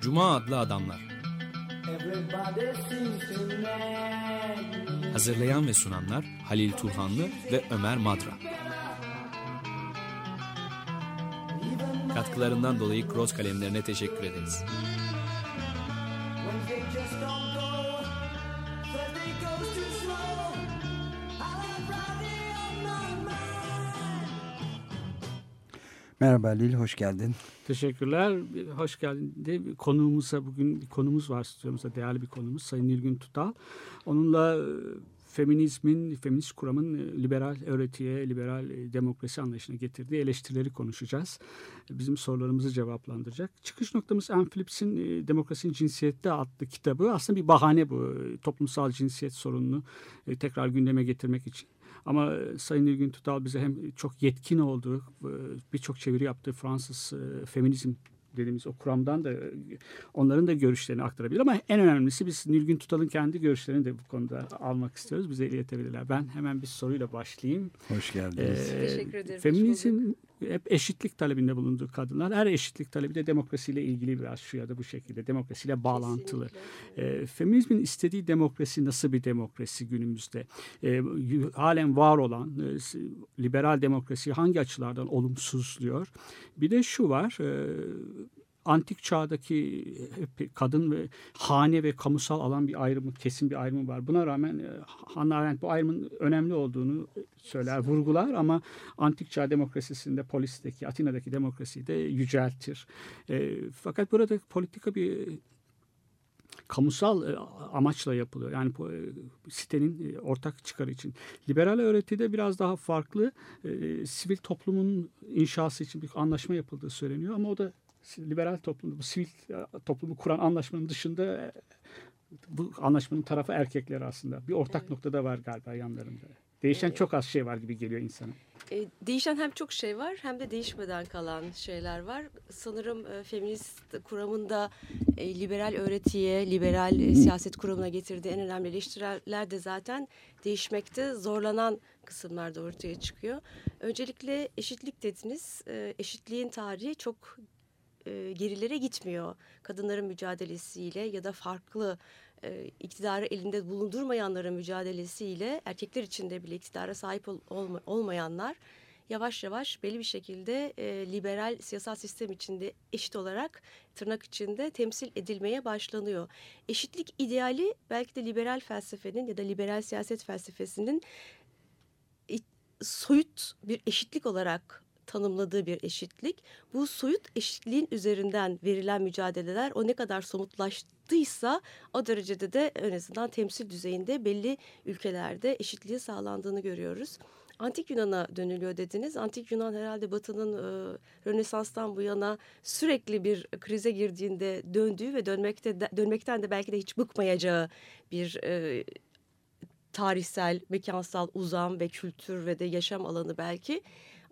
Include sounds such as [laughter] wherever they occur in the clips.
Cuma adlı adamlar. Hazırlayan ve sunanlar Halil Turhanlı ve Ömer Madra. Katkılarından dolayı Cross kalemlerine teşekkür ederiz. Just don't Merhaba Lil, hoş geldin. Teşekkürler. Hoş geldin. De konuğumuza bugün bir konumuz var stüdyomuzda. Değerli bir konumuz Sayın Nilgün Tutal. Onunla e, feminizmin, feminist kuramın e, liberal öğretiye, liberal e, demokrasi anlayışına getirdiği eleştirileri konuşacağız. Bizim sorularımızı cevaplandıracak. Çıkış noktamız Anne Phillips'in Demokrasinin Cinsiyette adlı kitabı. Aslında bir bahane bu. Toplumsal cinsiyet sorununu tekrar gündeme getirmek için. Ama e, Sayın Nilgün Tutal bize hem çok yetkin olduğu, e, birçok çeviri yaptığı Fransız e, feminizm dediğimiz o kuramdan da onların da görüşlerini aktarabilir. Ama en önemlisi biz Nilgün Tutal'ın kendi görüşlerini de bu konuda almak istiyoruz. Bize iletebilirler. Ben hemen bir soruyla başlayayım. Hoş geldiniz. Ee, Teşekkür ederim. Feminizm hep eşitlik talebinde bulunduğu kadınlar. Her eşitlik talebi de demokrasiyle ilgili biraz şu ya da bu şekilde. Demokrasiyle bağlantılı. Kesinlikle. E, feminizmin istediği demokrasi nasıl bir demokrasi günümüzde? E, halen var olan e, liberal demokrasiyi hangi açılardan olumsuzluyor? Bir de şu var. E, antik çağdaki hep kadın ve hane ve kamusal alan bir ayrımı, kesin bir ayrımı var. Buna rağmen e, Hannah Arendt bu ayrımın önemli olduğunu söyler, vurgular ama antik çağ demokrasisinde polisteki, Atina'daki demokrasiyi de yüceltir. E, fakat burada politika bir kamusal e, amaçla yapılıyor. Yani e, sitenin e, ortak çıkarı için. Liberal öğretide biraz daha farklı e, sivil toplumun inşası için bir anlaşma yapıldığı söyleniyor ama o da liberal toplumda bu sivil e, toplumu kuran anlaşmanın dışında e, bu anlaşmanın tarafı erkekler aslında. Bir ortak Evet. noktada var galiba yanlarında. Değişen Evet. çok az şey var gibi geliyor insana. E, değişen hem çok şey var hem de değişmeden kalan şeyler var. Sanırım e, feminist kuramında e, liberal öğretiye, liberal e, siyaset kuramına getirdiği en önemli eleştiriler de zaten değişmekte zorlanan kısımlarda ortaya çıkıyor. Öncelikle eşitlik dediniz. E, eşitliğin tarihi çok e, gerilere gitmiyor. Kadınların mücadelesiyle ya da farklı e, iktidarı elinde bulundurmayanların mücadelesiyle erkekler içinde bile iktidara sahip ol- olma- olmayanlar yavaş yavaş belli bir şekilde e, liberal siyasal sistem içinde eşit olarak tırnak içinde temsil edilmeye başlanıyor. Eşitlik ideali belki de liberal felsefenin ya da liberal siyaset felsefesinin soyut bir eşitlik olarak tanımladığı bir eşitlik. Bu soyut eşitliğin üzerinden verilen mücadeleler o ne kadar somutlaştıysa o derecede de en azından temsil düzeyinde belli ülkelerde eşitliği sağlandığını görüyoruz. Antik Yunan'a dönülüyor dediniz. Antik Yunan herhalde Batı'nın e, Rönesans'tan bu yana sürekli bir krize girdiğinde döndüğü ve dönmekte de- dönmekten de belki de hiç bıkmayacağı bir e, tarihsel, mekansal uzam ve kültür ve de yaşam alanı belki.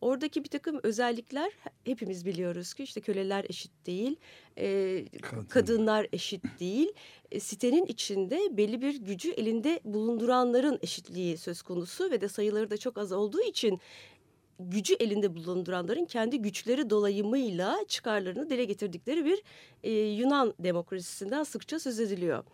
Oradaki bir takım özellikler hepimiz biliyoruz ki işte köleler eşit değil, e, Kadın. kadınlar eşit değil. E, sitenin içinde belli bir gücü elinde bulunduranların eşitliği söz konusu ve de sayıları da çok az olduğu için gücü elinde bulunduranların kendi güçleri dolayımıyla çıkarlarını dile getirdikleri bir e, Yunan demokrasisinden sıkça söz ediliyor.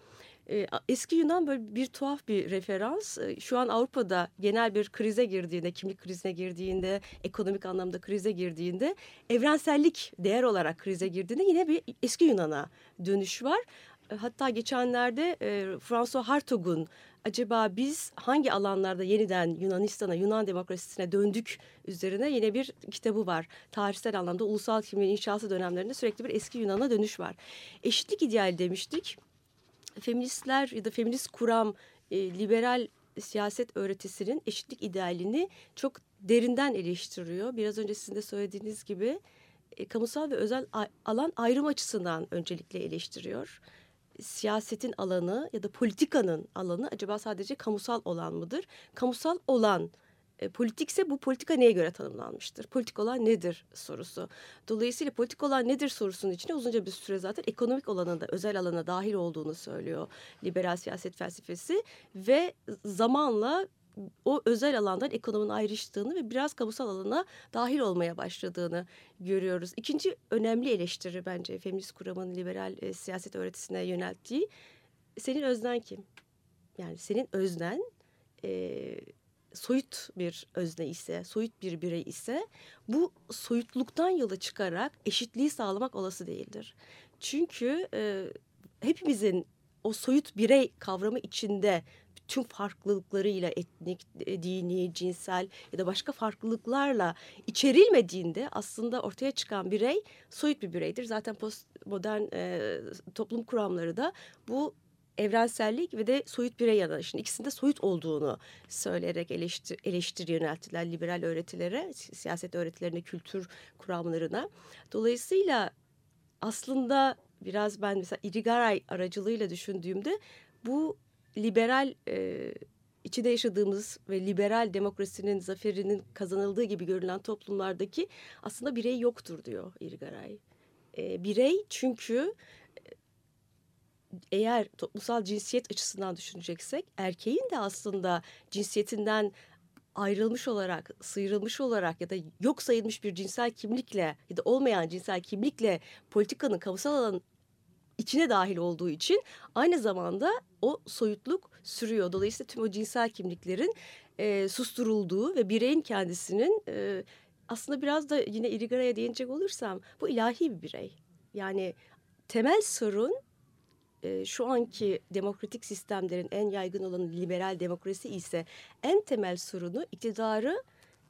E, Eski Yunan böyle bir tuhaf bir referans. E, Şu an Avrupa'da genel bir krize girdiğinde, kimlik krizine girdiğinde, ekonomik anlamda krize girdiğinde, evrensellik değer olarak krize girdiğinde yine bir eski Yunan'a dönüş var. E, Hatta geçenlerde e, François Hartog'un acaba biz hangi alanlarda yeniden Yunanistan'a, Yunan demokrasisine döndük üzerine yine bir kitabı var. Tarihsel anlamda ulusal kimliğin inşası dönemlerinde sürekli bir eski Yunan'a dönüş var. Eşitlik ideali demiştik feministler ya da feminist kuram e, liberal siyaset öğretisinin eşitlik idealini çok derinden eleştiriyor. Biraz önce sizin de söylediğiniz gibi e, kamusal ve özel alan ayrım açısından öncelikle eleştiriyor. Siyasetin alanı ya da politikanın alanı acaba sadece kamusal olan mıdır? Kamusal olan e, politikse bu politika neye göre tanımlanmıştır? Politik olan nedir sorusu. Dolayısıyla politik olan nedir sorusunun içine uzunca bir süre zaten ekonomik olanında özel alana dahil olduğunu söylüyor liberal siyaset felsefesi ve zamanla o özel alandan ekonominin ayrıştığını ve biraz kamusal alana dahil olmaya başladığını görüyoruz. İkinci önemli eleştiri bence feminist kuramın liberal e, siyaset öğretisine yönelttiği senin öznen kim? Yani senin öznen e, soyut bir özne ise, soyut bir birey ise bu soyutluktan yola çıkarak eşitliği sağlamak olası değildir. Çünkü e, hepimizin o soyut birey kavramı içinde tüm farklılıklarıyla etnik, e, dini, cinsel ya da başka farklılıklarla içerilmediğinde aslında ortaya çıkan birey soyut bir bireydir. Zaten postmodern e, toplum kuramları da bu evrensellik ve de soyut birey yanılışın ikisinde soyut olduğunu söyleyerek eleştir, eleştiri yönelttiler liberal öğretilere, siyaset öğretilerine, kültür kuramlarına. Dolayısıyla aslında biraz ben mesela Irigaray aracılığıyla düşündüğümde bu liberal e, içinde yaşadığımız ve liberal demokrasinin zaferinin kazanıldığı gibi görülen toplumlardaki aslında birey yoktur diyor Irigaray. E, birey çünkü eğer toplumsal cinsiyet açısından düşüneceksek erkeğin de aslında cinsiyetinden ayrılmış olarak, sıyrılmış olarak ya da yok sayılmış bir cinsel kimlikle ya da olmayan cinsel kimlikle politikanın kamusal alan içine dahil olduğu için aynı zamanda o soyutluk sürüyor. Dolayısıyla tüm o cinsel kimliklerin e, susturulduğu ve bireyin kendisinin e, aslında biraz da yine Irigara'ya değinecek olursam bu ilahi bir birey. Yani temel sorun e, şu anki demokratik sistemlerin en yaygın olanı liberal demokrasi ise en temel sorunu iktidarı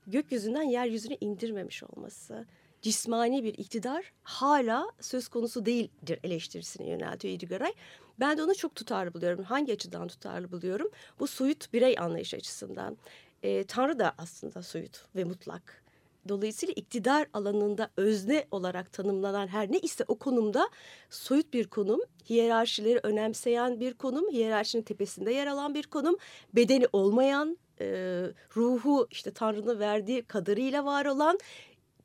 gökyüzünden yeryüzüne indirmemiş olması. Cismani bir iktidar hala söz konusu değildir eleştirisine yöneltiyor İdigaray. Ben de onu çok tutarlı buluyorum. Hangi açıdan tutarlı buluyorum? Bu soyut birey anlayış açısından. E, Tanrı da aslında soyut ve mutlak Dolayısıyla iktidar alanında özne olarak tanımlanan her ne ise o konumda soyut bir konum, hiyerarşileri önemseyen bir konum, hiyerarşinin tepesinde yer alan bir konum, bedeni olmayan, e, ruhu işte Tanrı'nın verdiği kadarıyla var olan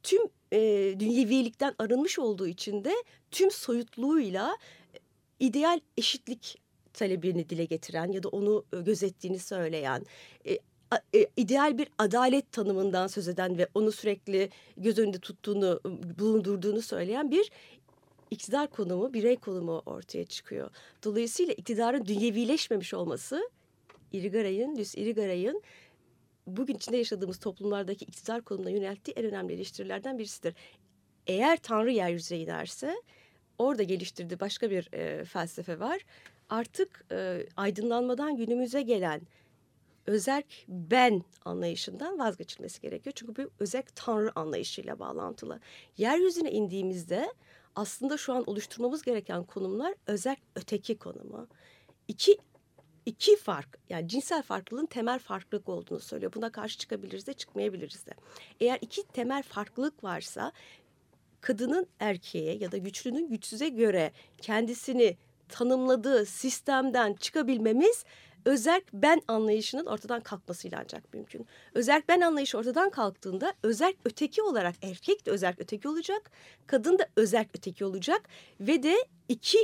tüm e, dünyevilikten arınmış olduğu için de tüm soyutluğuyla e, ideal eşitlik talebini dile getiren ya da onu e, gözettiğini söyleyen, e, ideal bir adalet tanımından söz eden ve onu sürekli göz önünde tuttuğunu, bulundurduğunu söyleyen bir iktidar konumu, birey konumu ortaya çıkıyor. Dolayısıyla iktidarın dünyevileşmemiş olması Irigaray'ın, Luis Irigaray'ın bugün içinde yaşadığımız toplumlardaki iktidar konumuna yönelttiği en önemli eleştirilerden birisidir. Eğer Tanrı yeryüzüne inerse orada geliştirdiği başka bir e, felsefe var. Artık e, aydınlanmadan günümüze gelen özerk ben anlayışından vazgeçilmesi gerekiyor. Çünkü bu özerk tanrı anlayışıyla bağlantılı. Yeryüzüne indiğimizde aslında şu an oluşturmamız gereken konumlar özerk öteki konumu. İki iki fark yani cinsel farklılığın temel farklılık olduğunu söylüyor. Buna karşı çıkabiliriz de çıkmayabiliriz de. Eğer iki temel farklılık varsa kadının erkeğe ya da güçlünün güçsüze göre kendisini tanımladığı sistemden çıkabilmemiz özerk ben anlayışının ortadan kalkmasıyla ancak mümkün. Özerk ben anlayışı ortadan kalktığında özerk öteki olarak erkek de özerk öteki olacak, kadın da özerk öteki olacak ve de iki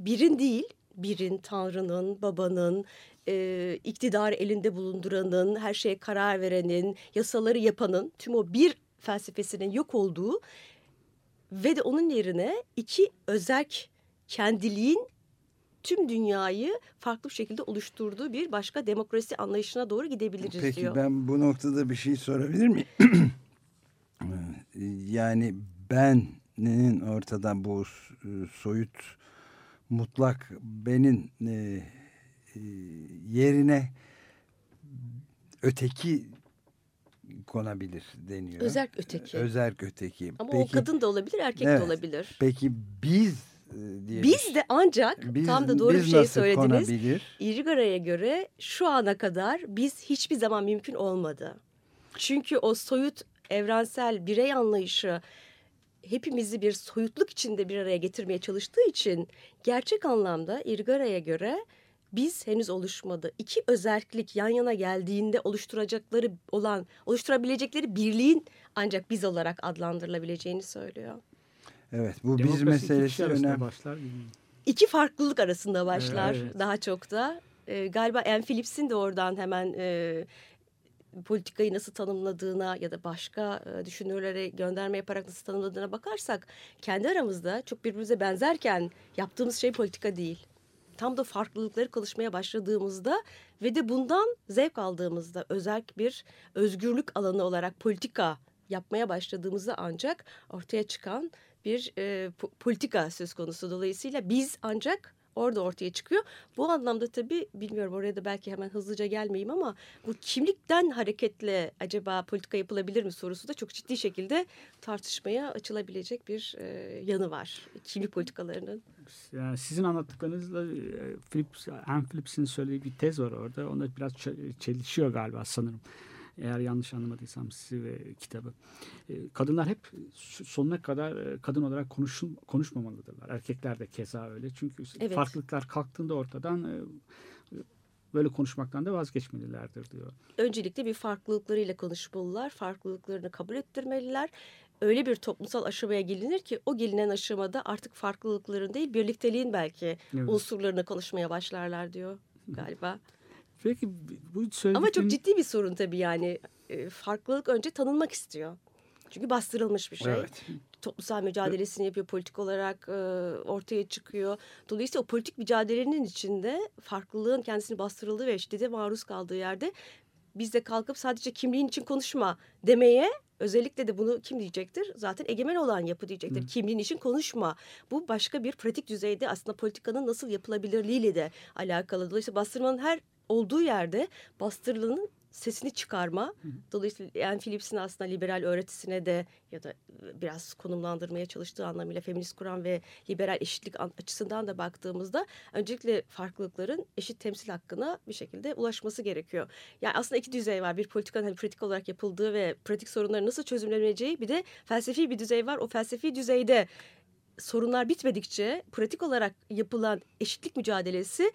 birin değil birin, tanrının, babanın, e, iktidarı elinde bulunduranın, her şeye karar verenin, yasaları yapanın tüm o bir felsefesinin yok olduğu ve de onun yerine iki özerk kendiliğin tüm dünyayı farklı bir şekilde oluşturduğu bir başka demokrasi anlayışına doğru gidebiliriz Peki, diyor. Peki ben bu noktada bir şey sorabilir miyim? [clears throat] yani benin ortadan bu soyut mutlak benin e, e, yerine öteki konabilir deniyor. Özerk öteki. Özerk öteki. Ama peki, o kadın da olabilir, erkek evet, de olabilir. Peki biz diye Biz de ancak biz, tam da doğru bir şey söylediniz. Konabilir? İrigara'ya göre şu ana kadar biz hiçbir zaman mümkün olmadı. Çünkü o soyut evrensel birey anlayışı hepimizi bir soyutluk içinde bir araya getirmeye çalıştığı için gerçek anlamda İrgara'ya göre biz henüz oluşmadı. İki özellik yan yana geldiğinde oluşturacakları olan, oluşturabilecekleri birliğin ancak biz olarak adlandırılabileceğini söylüyor. Evet bu Demokrasi biz meselesi önemli. önemli. Başlar. İki farklılık arasında başlar Evet. daha çok da. E, galiba Anne Phillips'in de oradan hemen e, politikayı nasıl tanımladığına ya da başka e, düşünürlere gönderme yaparak nasıl tanımladığına bakarsak kendi aramızda çok birbirimize benzerken yaptığımız şey politika değil. Tam da farklılıkları konuşmaya başladığımızda ve de bundan zevk aldığımızda özel bir özgürlük alanı olarak politika yapmaya başladığımızda ancak ortaya çıkan bir e, po- politika söz konusu. Dolayısıyla biz ancak orada ortaya çıkıyor. Bu anlamda tabii bilmiyorum oraya da belki hemen hızlıca gelmeyeyim ama bu kimlikten hareketle acaba politika yapılabilir mi sorusu da çok ciddi şekilde tartışmaya açılabilecek bir e, yanı var. Kimlik politikalarının. Yani sizin anlattıklarınızla e, Philips, Anne Phillips'in söylediği bir tez var orada. Ona biraz çelişiyor galiba sanırım. Eğer yanlış anlamadıysam sizi ve kitabı. E, Kadınlar hep sonuna kadar e, kadın olarak konuşun, konuşmamalıdırlar. Erkekler de keza öyle. Çünkü Evet. farklılıklar kalktığında ortadan e, böyle konuşmaktan da vazgeçmelilerdir diyor. öncelikle bir farklılıklarıyla konuşmalılar, farklılıklarını kabul ettirmeliler. Öyle bir toplumsal aşamaya gelinir ki o gelinen aşamada artık farklılıkların değil birlikteliğin belki Evet. unsurlarını konuşmaya başlarlar diyor galiba. Peki bu söylediklerin... Ama çok ciddi bir sorun tabii yani E, farklılık önce tanınmak istiyor. Çünkü bastırılmış bir şey. Evet. Toplumsal mücadelesini yapıyor, politik olarak e, ortaya çıkıyor. Dolayısıyla o politik mücadelenin içinde farklılığın kendisini bastırıldığı ve şiddete maruz kaldığı yerde biz de kalkıp sadece kimliğin için konuşma demeye özellikle de bunu kim diyecektir? Zaten egemen olan yapı diyecektir. Kimliğin için konuşma. Bu başka bir pratik düzeyde aslında politikanın nasıl yapılabilirliğiyle de alakalı. Dolayısıyla bastırmanın her olduğu yerde bastırılanın sesini çıkarma. Dolayısıyla Anne Phillips'in aslında liberal öğretisine de ya da biraz konumlandırmaya çalıştığı anlamıyla feminist kuran ve liberal eşitlik an- açısından da baktığımızda öncelikle farklılıkların eşit temsil hakkına bir şekilde ulaşması gerekiyor. Yani aslında iki düzey var. Bir politikanın hani pratik olarak yapıldığı ve pratik sorunların nasıl çözümleneceği bir de felsefi bir düzey var. O felsefi düzeyde sorunlar bitmedikçe pratik olarak yapılan eşitlik mücadelesi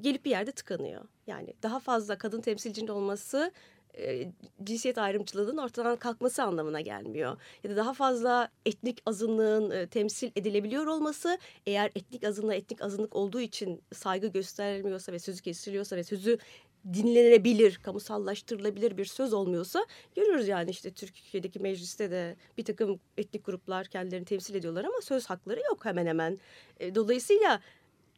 gelip bir yerde tıkanıyor. Yani daha fazla kadın temsilcinin olması e, cinsiyet ayrımcılığının ortadan kalkması anlamına gelmiyor. Ya da daha fazla etnik azınlığın e, temsil edilebiliyor olması eğer etnik azınlığa etnik azınlık olduğu için saygı gösterilmiyorsa ve sözü kesiliyorsa ve sözü dinlenebilir, kamusallaştırılabilir bir söz olmuyorsa görüyoruz yani işte Türkiye'deki mecliste de bir takım etnik gruplar kendilerini temsil ediyorlar ama söz hakları yok hemen hemen. E, Dolayısıyla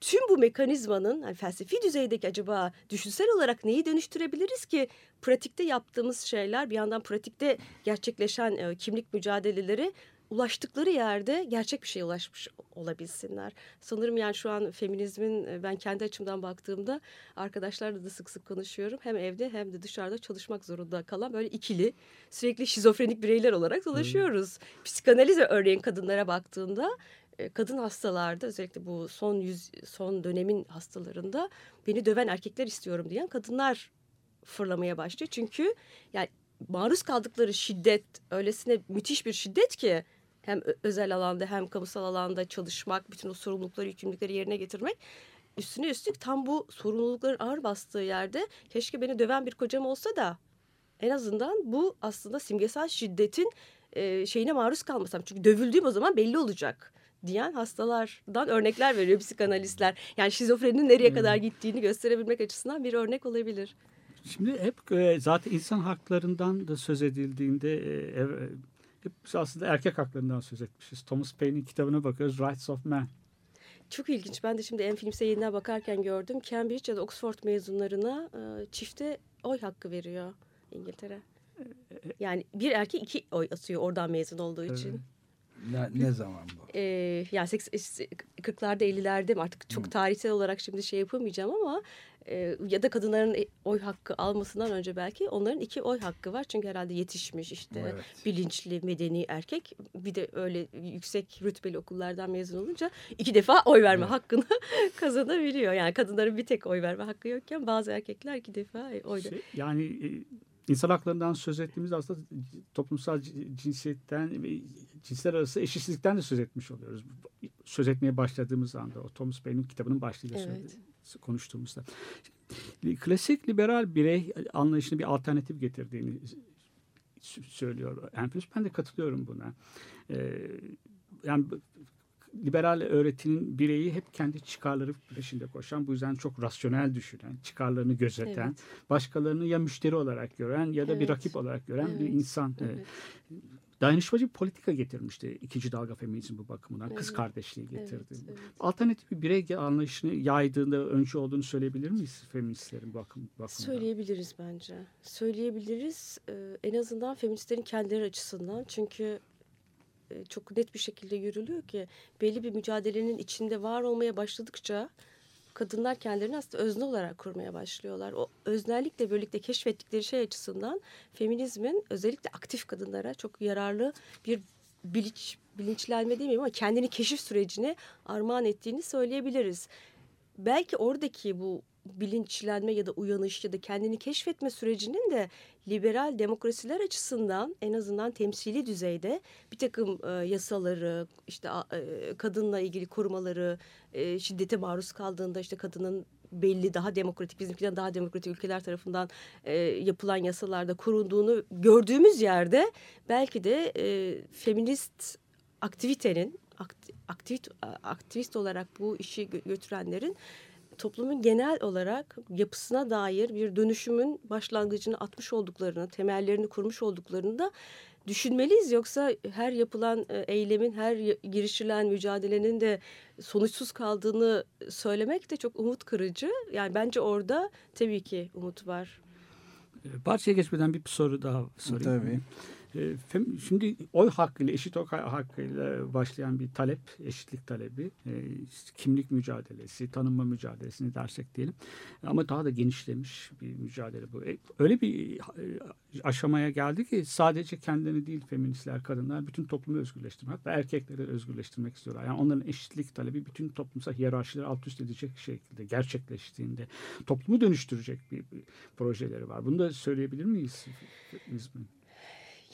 tüm bu mekanizmanın hani felsefi düzeydeki acaba düşünsel olarak neyi dönüştürebiliriz ki pratikte yaptığımız şeyler bir yandan pratikte gerçekleşen e, kimlik mücadeleleri ulaştıkları yerde gerçek bir şeye ulaşmış olabilsinler. Sanırım yani şu an feminizmin ben kendi açımdan baktığımda arkadaşlarla da sık sık konuşuyorum. Hem evde hem de dışarıda çalışmak zorunda kalan böyle ikili sürekli şizofrenik bireyler olarak dolaşıyoruz. Psikanaliz ve örneğin kadınlara baktığında kadın hastalarda özellikle bu son yüz son dönemin hastalarında beni döven erkekler istiyorum diyen kadınlar fırlamaya başlıyor. Çünkü yani maruz kaldıkları şiddet öylesine müthiş bir şiddet ki hem özel alanda hem kamusal alanda çalışmak, bütün o sorumlulukları, yükümlülükleri yerine getirmek üstüne üstlük tam bu sorumlulukların ağır bastığı yerde keşke beni döven bir kocam olsa da en azından bu aslında simgesel şiddetin e, şeyine maruz kalmasam. Çünkü dövüldüğüm o zaman belli olacak diyen hastalardan örnekler veriyor psikanalistler. Yani şizofreninin nereye kadar gittiğini gösterebilmek açısından bir örnek olabilir. Şimdi hep e, zaten insan haklarından da söz edildiğinde e, ev- hep aslında erkek haklarından söz etmişiz. Thomas Paine'in kitabına bakıyoruz Rights of Man. Çok ilginç. Ben de şimdi en filmse yeniden bakarken gördüm. Cambridge ya da Oxford mezunlarına e, çifte oy hakkı veriyor İngiltere. Yani bir erkek iki oy atıyor oradan mezun olduğu için. Ne, ne zaman bu? Ee, yani 40'larda 50'lerde mi artık çok tarihsel olarak şimdi şey yapamayacağım ama e, ya da kadınların e, oy hakkı almasından önce belki onların iki oy hakkı var. Çünkü herhalde yetişmiş işte Evet. bilinçli medeni erkek bir de öyle yüksek rütbeli okullardan mezun olunca iki defa oy verme hakkını [laughs] kazanabiliyor. Yani kadınların bir tek oy verme hakkı yokken bazı erkekler iki defa oy Şey, yani e, insan haklarından söz ettiğimiz aslında toplumsal cinsiyetten ve cinsler arası eşitsizlikten de söz etmiş oluyoruz. Söz etmeye başladığımız anda o Thomas Paine'in kitabının başlığıyla Evet. söyledi- konuştuğumuzda. Klasik liberal birey anlayışına bir alternatif getirdiğini söylüyor Enfus. Ben de katılıyorum buna. Ee, yani liberal öğretinin bireyi hep kendi çıkarları peşinde koşan, bu yüzden çok rasyonel düşünen, çıkarlarını gözeten, Evet. başkalarını ya müşteri olarak gören ya da bir Evet. rakip olarak gören bir Evet. insan. Ee, Evet. Dayanışmacı bir politika getirmişti ikinci dalga feminizm bu bakımından. Kız Evet. kardeşliği Evet, getirdi. evet. Alternatif bir birey anlayışını yaydığında öncü olduğunu söyleyebilir miyiz feministlerin bakım, bakımından? Söyleyebiliriz bence. Söyleyebiliriz e, en azından feministlerin kendileri açısından. Çünkü çok net bir şekilde yürülüyor ki belli bir mücadelenin içinde var olmaya başladıkça kadınlar kendilerini aslında özne olarak kurmaya başlıyorlar. O öznellikle birlikte keşfettikleri şey açısından feminizmin özellikle aktif kadınlara çok yararlı bir bilinç, bilinçlenme demeyeyim ama kendini keşif sürecine armağan ettiğini söyleyebiliriz. Belki oradaki bu bilinçlenme ya da uyanış ya da kendini keşfetme sürecinin de liberal demokrasiler açısından en azından temsili düzeyde bir takım e, yasaları, işte e, kadınla ilgili korumaları, e, şiddete maruz kaldığında işte kadının belli daha demokratik bizimkinden daha demokratik ülkeler tarafından e, yapılan yasalarda korunduğunu gördüğümüz yerde belki de e, feminist aktivitenin akti- aktivist aktivist olarak bu işi gö- götürenlerin toplumun genel olarak yapısına dair bir dönüşümün başlangıcını atmış olduklarını, temellerini kurmuş olduklarını da düşünmeliyiz. Yoksa her yapılan e, eylemin, her girişilen mücadelenin de sonuçsuz kaldığını söylemek de çok umut kırıcı. Yani bence orada tabii ki umut var. Ee, Parçaya geçmeden bir soru daha sorayım. Tabii. Ee, Şimdi oy hakkıyla, eşit oy hakkıyla başlayan bir talep, eşitlik talebi, e, kimlik mücadelesi, tanınma mücadelesini dersek diyelim. Ama daha da genişlemiş bir mücadele bu. E, Öyle bir e, aşamaya geldi ki sadece kendilerini değil feministler, kadınlar bütün toplumu özgürleştirmek, hatta erkekleri özgürleştirmek istiyorlar. Yani onların eşitlik talebi bütün toplumsal hiyerarşileri alt üst edecek şekilde gerçekleştiğinde toplumu dönüştürecek bir, bir projeleri var. Bunu da söyleyebilir miyiz?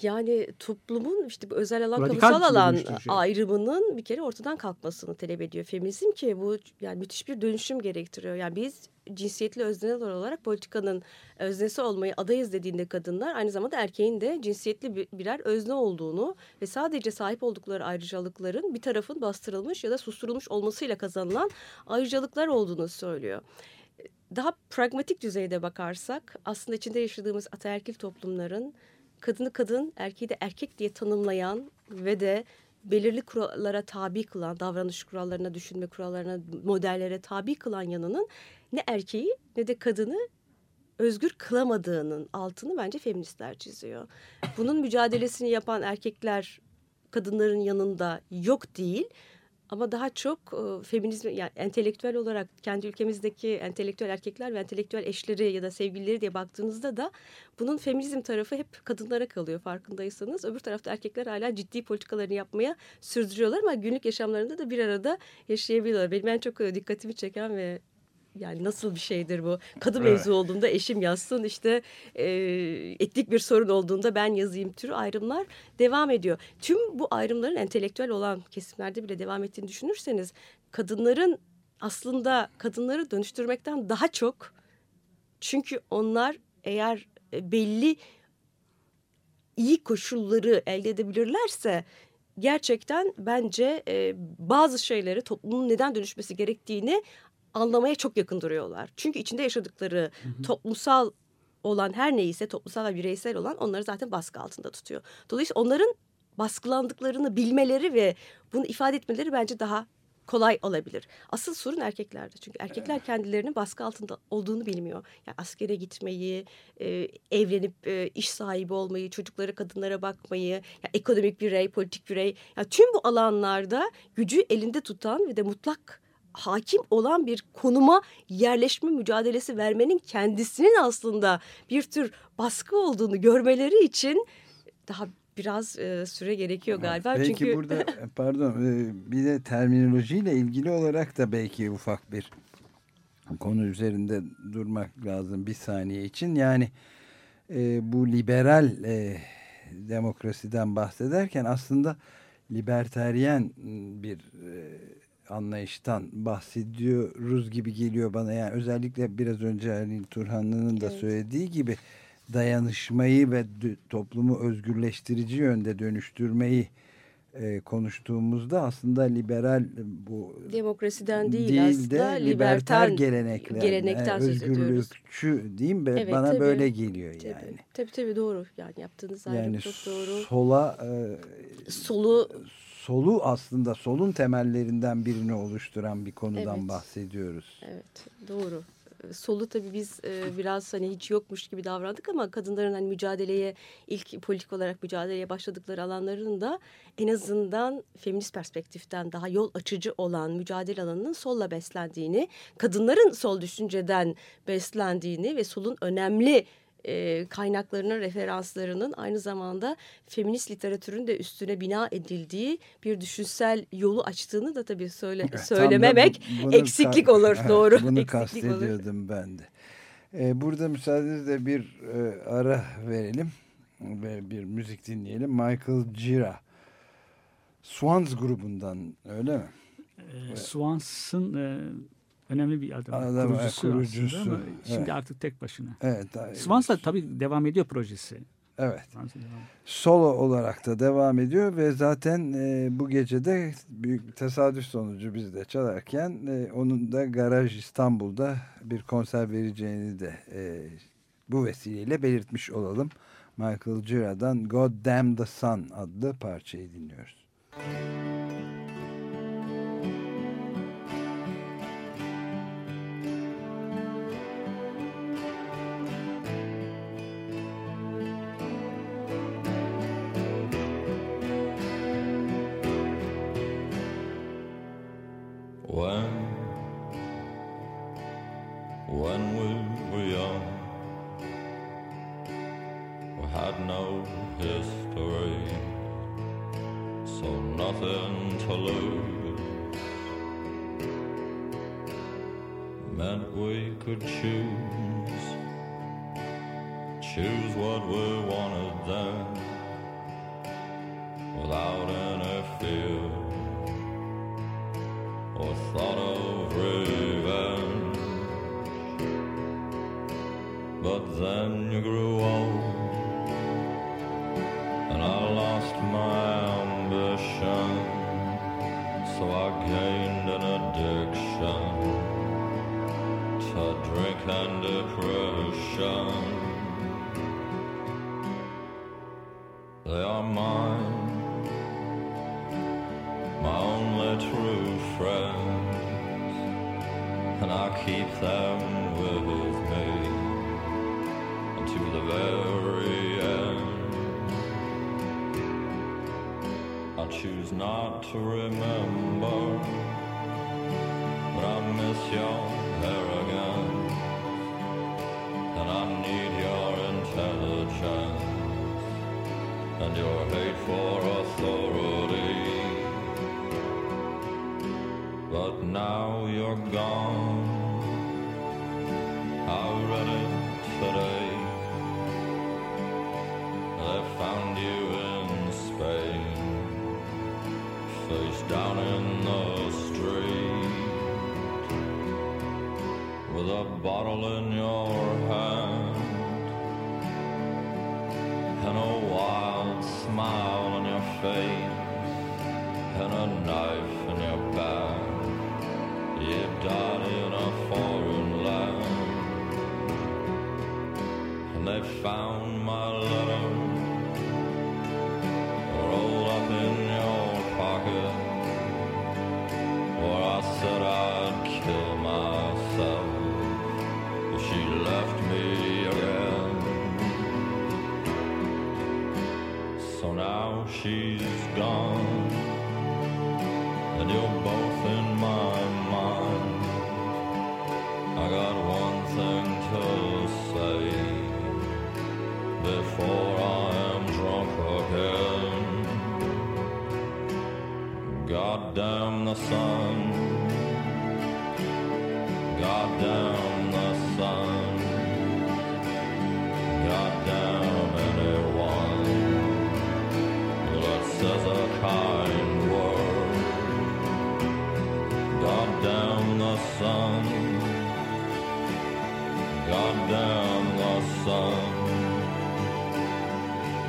Yani toplumun işte bu özel alan Radikal kamusal alan dönüştürecek. ayrımının bir kere ortadan kalkmasını talep ediyor feminizm ki bu yani müthiş bir dönüşüm gerektiriyor. Yani biz cinsiyetli özneler olarak politikanın öznesi olmayı adayız dediğinde kadınlar aynı zamanda erkeğin de cinsiyetli bir- birer özne olduğunu ve sadece sahip oldukları ayrıcalıkların bir tarafın bastırılmış ya da susturulmuş olmasıyla kazanılan ayrıcalıklar olduğunu söylüyor daha pragmatik düzeyde bakarsak aslında içinde yaşadığımız ataerkil toplumların kadını kadın, erkeği de erkek diye tanımlayan ve de belirli kurallara tabi kılan, davranış kurallarına, düşünme kurallarına, modellere tabi kılan yanının ne erkeği ne de kadını özgür kılamadığının altını bence feministler çiziyor. Bunun mücadelesini yapan erkekler kadınların yanında yok değil. Ama daha çok e, feminizm yani entelektüel olarak kendi ülkemizdeki entelektüel erkekler ve entelektüel eşleri ya da sevgilileri diye baktığınızda da bunun feminizm tarafı hep kadınlara kalıyor farkındaysanız. Öbür tarafta erkekler hala ciddi politikalarını yapmaya sürdürüyorlar ama günlük yaşamlarında da bir arada yaşayabiliyorlar. Benim en çok e, dikkatimi çeken ve yani nasıl bir şeydir bu? Kadın Evet. mevzu olduğunda eşim yazsın işte e, etnik bir sorun olduğunda ben yazayım türü ayrımlar devam ediyor. Tüm bu ayrımların entelektüel olan kesimlerde bile devam ettiğini düşünürseniz kadınların aslında kadınları dönüştürmekten daha çok çünkü onlar eğer e, belli iyi koşulları elde edebilirlerse gerçekten bence e, bazı şeyleri toplumun neden dönüşmesi gerektiğini anlamaya çok yakın duruyorlar. Çünkü içinde yaşadıkları toplumsal olan her neyse toplumsal ve bireysel olan onları zaten baskı altında tutuyor. Dolayısıyla onların baskılandıklarını bilmeleri ve bunu ifade etmeleri bence daha kolay olabilir. Asıl sorun erkeklerde. Çünkü erkekler kendilerinin baskı altında olduğunu bilmiyor. Yani askere gitmeyi, e, evlenip e, iş sahibi olmayı, çocuklara, kadınlara bakmayı, yani ekonomik birey, politik birey. Yani tüm bu alanlarda gücü elinde tutan ve de mutlak hakim olan bir konuma yerleşme mücadelesi vermenin kendisinin aslında bir tür baskı olduğunu görmeleri için daha biraz e, süre gerekiyor galiba. Belki Çünkü burada [laughs] pardon e, bir de terminolojiyle ilgili olarak da belki ufak bir konu üzerinde durmak lazım bir saniye için. Yani e, bu liberal e, demokrasiden bahsederken aslında liberteryen bir e, anlayıştan bahsediyoruz gibi geliyor bana. Yani özellikle biraz önce Halil Turhanlı'nın da Evet. söylediği gibi dayanışmayı ve toplumu özgürleştirici yönde dönüştürmeyi e, konuştuğumuzda aslında liberal bu Demokrasiden değil, değil aslında de liberten gelenekler, gelenekten yani söz özgürlükçü diyeyim be Evet, bana tabii. böyle geliyor Tabii, yani. tabii tabii doğru. Yani yaptığınız ayrım Yani çok doğru. sola e, Solu solu aslında solun temellerinden birini oluşturan bir konudan Evet. bahsediyoruz. Evet doğru. Ee, Solu tabii biz e, biraz hani hiç yokmuş gibi davrandık ama kadınların hani mücadeleye ilk politik olarak mücadeleye başladıkları alanların da en azından feminist perspektiften daha yol açıcı olan mücadele alanının solla beslendiğini, kadınların sol düşünceden beslendiğini ve solun önemli e, kaynaklarının, referanslarının aynı zamanda feminist literatürün de üstüne bina edildiği bir düşünsel yolu açtığını da tabii söyle, Tam da söylememek bu- bunu eksiklik ka- olur. [laughs] Evet, Doğru. Bunu eksiklik olur. kastediyordum ben de. Ee, burada müsaadenizle bir e, ara verelim ve bir müzik dinleyelim. Michael Gira. Swans grubundan öyle mi? E, Swans'ın e, önemli bir adam. Adam, kurucusu, evet, kurucusu, aslında ama şimdi evet. artık tek başına. Evet. Swans da tabii devam ediyor projesi. Evet. Solo olarak da devam ediyor ve zaten e, bu gecede büyük tesadüf sonucu biz de çalarken e, onun da Garaj İstanbul'da bir konser vereceğini de e, bu vesileyle belirtmiş olalım. Michael Gira'dan God Damn the Sun adlı parçayı dinliyoruz. When, remember, but I miss your arrogance, and I need your intelligence and your hate for authority. But now you're gone. I read it today. They found you in Spain, face down in the street, with a bottle in your hand smile on your face and a knife in your back. You died in a foreign land, and they found she's gone, and you're both in my mind. I got one thing to say before I am drunk again. God damn the sun. God damn wide world. God damn the sun. God damn the sun.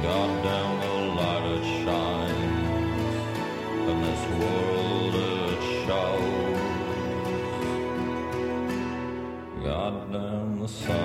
God damn the light it shines. In this world it shows. God damn the sun.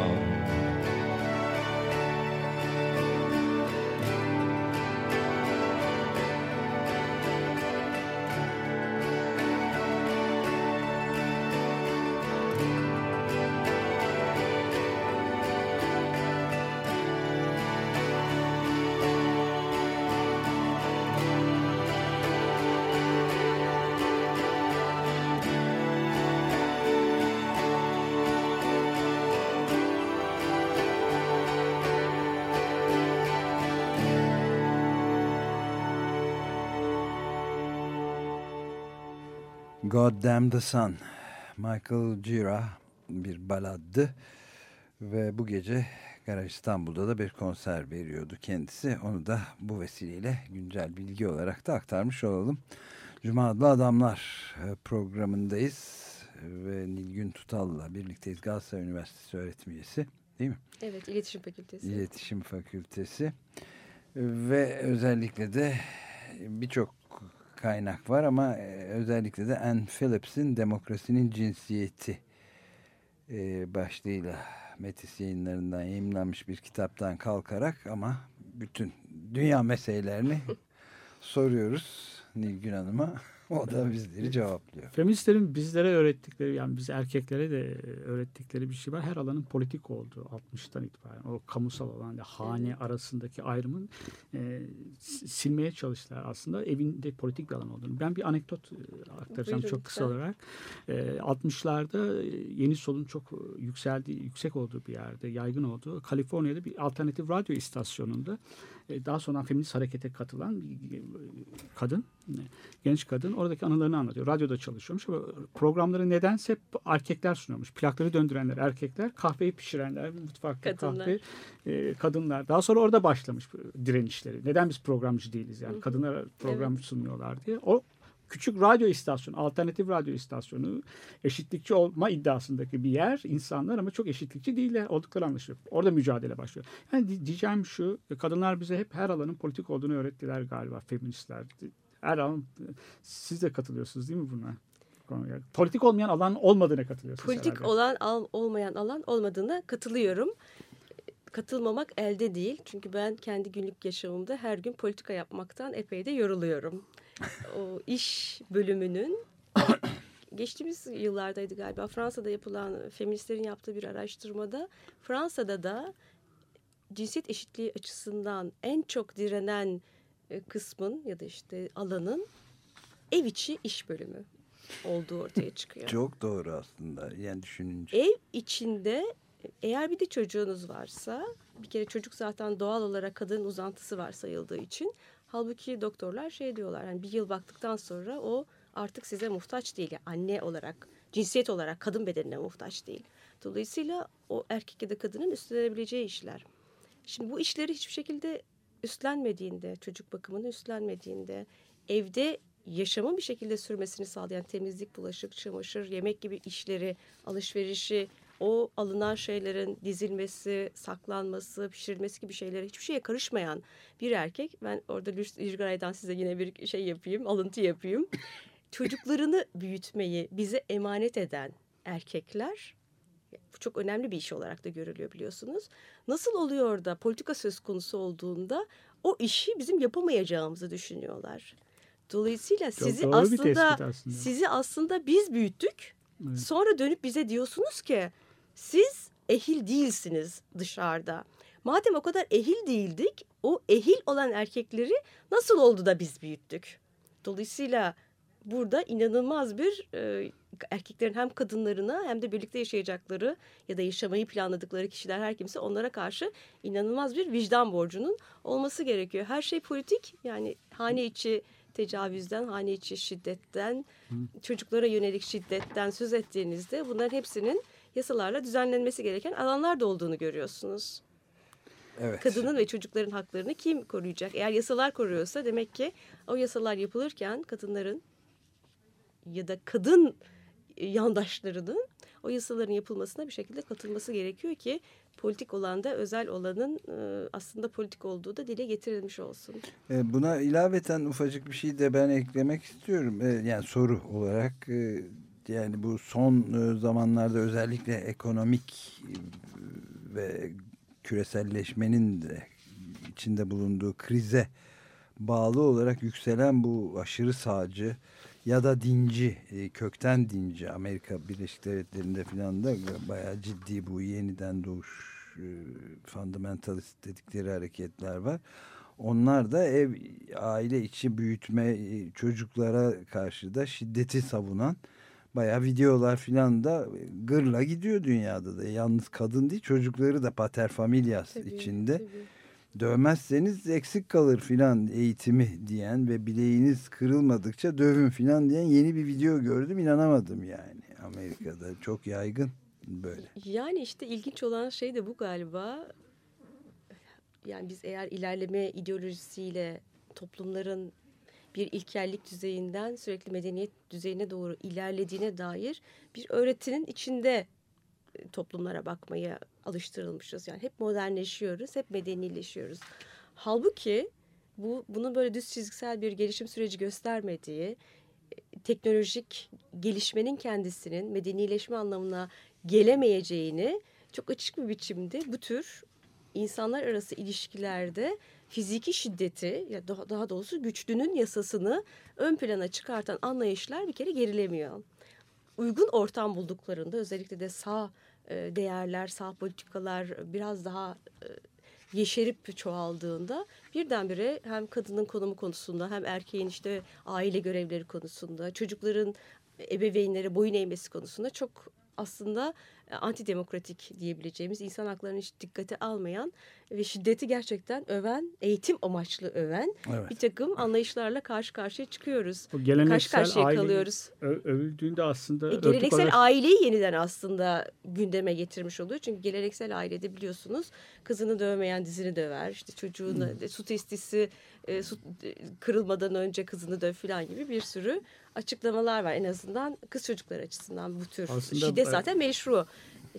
Michael Gira bir baladdı ve bu gece Garaj İstanbul'da da bir konser veriyordu kendisi. Onu da bu vesileyle güncel bilgi olarak da aktarmış olalım. Cuma adlı adamlar e, programındayız ve Nilgün Tutal'la birlikteyiz. Galatasaray Üniversitesi öğretim üyesi değil mi? Evet, İletişim Fakültesi. İletişim Fakültesi ve özellikle de birçok kaynak var ama e, özellikle de Anne Phillips'in Demokrasinin Cinsiyeti e, başlığıyla Metis yayınlarından yayınlanmış bir kitaptan kalkarak ama bütün dünya meselelerini [laughs] soruyoruz Nilgün Hanım'a. [laughs] O da bizleri cevaplıyor. Feministlerin bizlere öğrettikleri yani biz erkeklere de öğrettikleri bir şey var. Her alanın politik olduğu 60'tan itibaren o kamusal alan ile hane arasındaki ayrımın e, silmeye çalıştılar aslında evinde politik bir alan olduğunu. Ben bir anekdot e, aktaracağım Buyurun çok kısa lütfen. olarak. E, 60'larda yeni solun çok yükseldiği, yüksek olduğu bir yerde, yaygın olduğu Kaliforniya'da bir alternatif radyo istasyonunda e, daha sonra feminist harekete katılan bir kadın, e, genç kadın oradaki anılarını anlatıyor. Radyoda çalışıyormuş. Programları nedense hep erkekler sunuyormuş. Plakları döndürenler erkekler, kahveyi pişirenler, mutfakta Kadınlar. kahve e, kadınlar. Daha sonra orada başlamış direnişleri. Neden biz programcı değiliz yani? Kadınlar program sunuyorlar diye. O küçük radyo istasyonu, alternatif radyo istasyonu eşitlikçi olma iddiasındaki bir yer. insanlar ama çok eşitlikçi değiller oldukları anlaşılıyor. Orada mücadele başlıyor. Yani di- diyeceğim şu, kadınlar bize hep her alanın politik olduğunu öğrettiler galiba feministler. Her alan, siz de katılıyorsunuz değil mi buna? Konuya. Politik olmayan alan olmadığına katılıyorsunuz Politik herhalde. olan al, olmayan alan olmadığına katılıyorum. Katılmamak elde değil. Çünkü ben kendi günlük yaşamımda her gün politika yapmaktan epey de yoruluyorum. o iş bölümünün [coughs] geçtiğimiz yıllardaydı galiba Fransa'da yapılan feministlerin yaptığı bir araştırmada Fransa'da da cinsiyet eşitliği açısından en çok direnen e, kısmın ya da işte alanın ev içi iş bölümü olduğu ortaya çıkıyor. Çok doğru aslında yani düşününce. Ev içinde eğer bir de çocuğunuz varsa bir kere çocuk zaten doğal olarak kadının uzantısı var sayıldığı için halbuki doktorlar şey diyorlar yani bir yıl baktıktan sonra o artık size muhtaç değil yani anne olarak cinsiyet olarak kadın bedenine muhtaç değil. Dolayısıyla o erkek ya da kadının üstlenebileceği işler. Şimdi bu işleri hiçbir şekilde üstlenmediğinde, çocuk bakımını üstlenmediğinde, evde yaşamın bir şekilde sürmesini sağlayan temizlik, bulaşık, çamaşır, yemek gibi işleri, alışverişi, o alınan şeylerin dizilmesi, saklanması, pişirilmesi gibi şeylere hiçbir şeye karışmayan bir erkek. Ben orada Lüjgaray'dan size yine bir şey yapayım, alıntı yapayım. [laughs] Çocuklarını büyütmeyi bize emanet eden erkekler bu çok önemli bir iş olarak da görülüyor biliyorsunuz. Nasıl oluyor da politika söz konusu olduğunda o işi bizim yapamayacağımızı düşünüyorlar. Dolayısıyla Çok sizi aslında, aslında. sizi aslında biz büyüttük. Evet. Sonra dönüp bize diyorsunuz ki siz ehil değilsiniz dışarıda. Madem o kadar ehil değildik, o ehil olan erkekleri nasıl oldu da biz büyüttük? Dolayısıyla burada inanılmaz bir e, erkeklerin hem kadınlarına hem de birlikte yaşayacakları ya da yaşamayı planladıkları kişiler her kimse onlara karşı inanılmaz bir vicdan borcunun olması gerekiyor. Her şey politik yani hane içi tecavüzden, hane içi şiddetten, çocuklara yönelik şiddetten söz ettiğinizde bunların hepsinin yasalarla düzenlenmesi gereken alanlar da olduğunu görüyorsunuz. Evet. Kadının ve çocukların haklarını kim koruyacak? Eğer yasalar koruyorsa demek ki o yasalar yapılırken kadınların ya da kadın yandaşlarının o yasaların yapılmasına bir şekilde katılması gerekiyor ki politik olanda özel olanın e, aslında politik olduğu da dile getirilmiş olsun. E, Buna ilaveten ufacık bir şey de ben eklemek istiyorum. E, Yani soru olarak yani bu son e, zamanlarda özellikle ekonomik e, ve küreselleşmenin de içinde bulunduğu krize bağlı olarak yükselen bu aşırı sağcı ya da dinci, e, kökten dinci Amerika Birleşik Devletleri'nde filan da bayağı ciddi bu yeniden doğuş fundamentalist dedikleri hareketler var. Onlar da ev aile içi büyütme çocuklara karşı da şiddeti savunan bayağı videolar filan da gırla gidiyor dünyada da. Yalnız kadın değil çocukları da pater familias Tabii, içinde tabii. dövmezseniz eksik kalır filan eğitimi diyen ve bileğiniz kırılmadıkça dövün filan diyen yeni bir video gördüm inanamadım yani Amerika'da çok yaygın böyle. Yani işte ilginç olan şey de bu galiba. Yani biz eğer ilerleme ideolojisiyle toplumların bir ilkellik düzeyinden sürekli medeniyet düzeyine doğru ilerlediğine dair bir öğretinin içinde e, toplumlara bakmaya alıştırılmışız. Yani hep modernleşiyoruz, hep medenileşiyoruz. Halbuki bu bunun böyle düz çizgisel bir gelişim süreci göstermediği, e, teknolojik gelişmenin kendisinin medenileşme anlamına gelemeyeceğini çok açık bir biçimde bu tür insanlar arası ilişkilerde fiziki şiddeti ya daha, daha doğrusu güçlünün yasasını ön plana çıkartan anlayışlar bir kere gerilemiyor. Uygun ortam bulduklarında özellikle de sağ e, değerler, sağ politikalar biraz daha e, yeşerip çoğaldığında birdenbire hem kadının konumu konusunda hem erkeğin işte aile görevleri konusunda çocukların ebeveynlere boyun eğmesi konusunda çok aslında antidemokratik diyebileceğimiz insan haklarını hiç dikkate almayan ve şiddeti gerçekten öven, eğitim amaçlı öven Evet. bir takım anlayışlarla karşı karşıya çıkıyoruz. O Karşı karşıya aile kalıyoruz. övüldüğünde aslında E, geleneksel olarak- aileyi yeniden aslında gündeme getirmiş oluyor. Çünkü geleneksel ailede biliyorsunuz kızını dövmeyen dizini döver. İşte çocuğunu su testisi e, su e, kırılmadan önce kızını döv falan gibi bir sürü açıklamalar var. En azından kız çocuklar açısından bu tür Aslında, şiddet e, zaten meşru.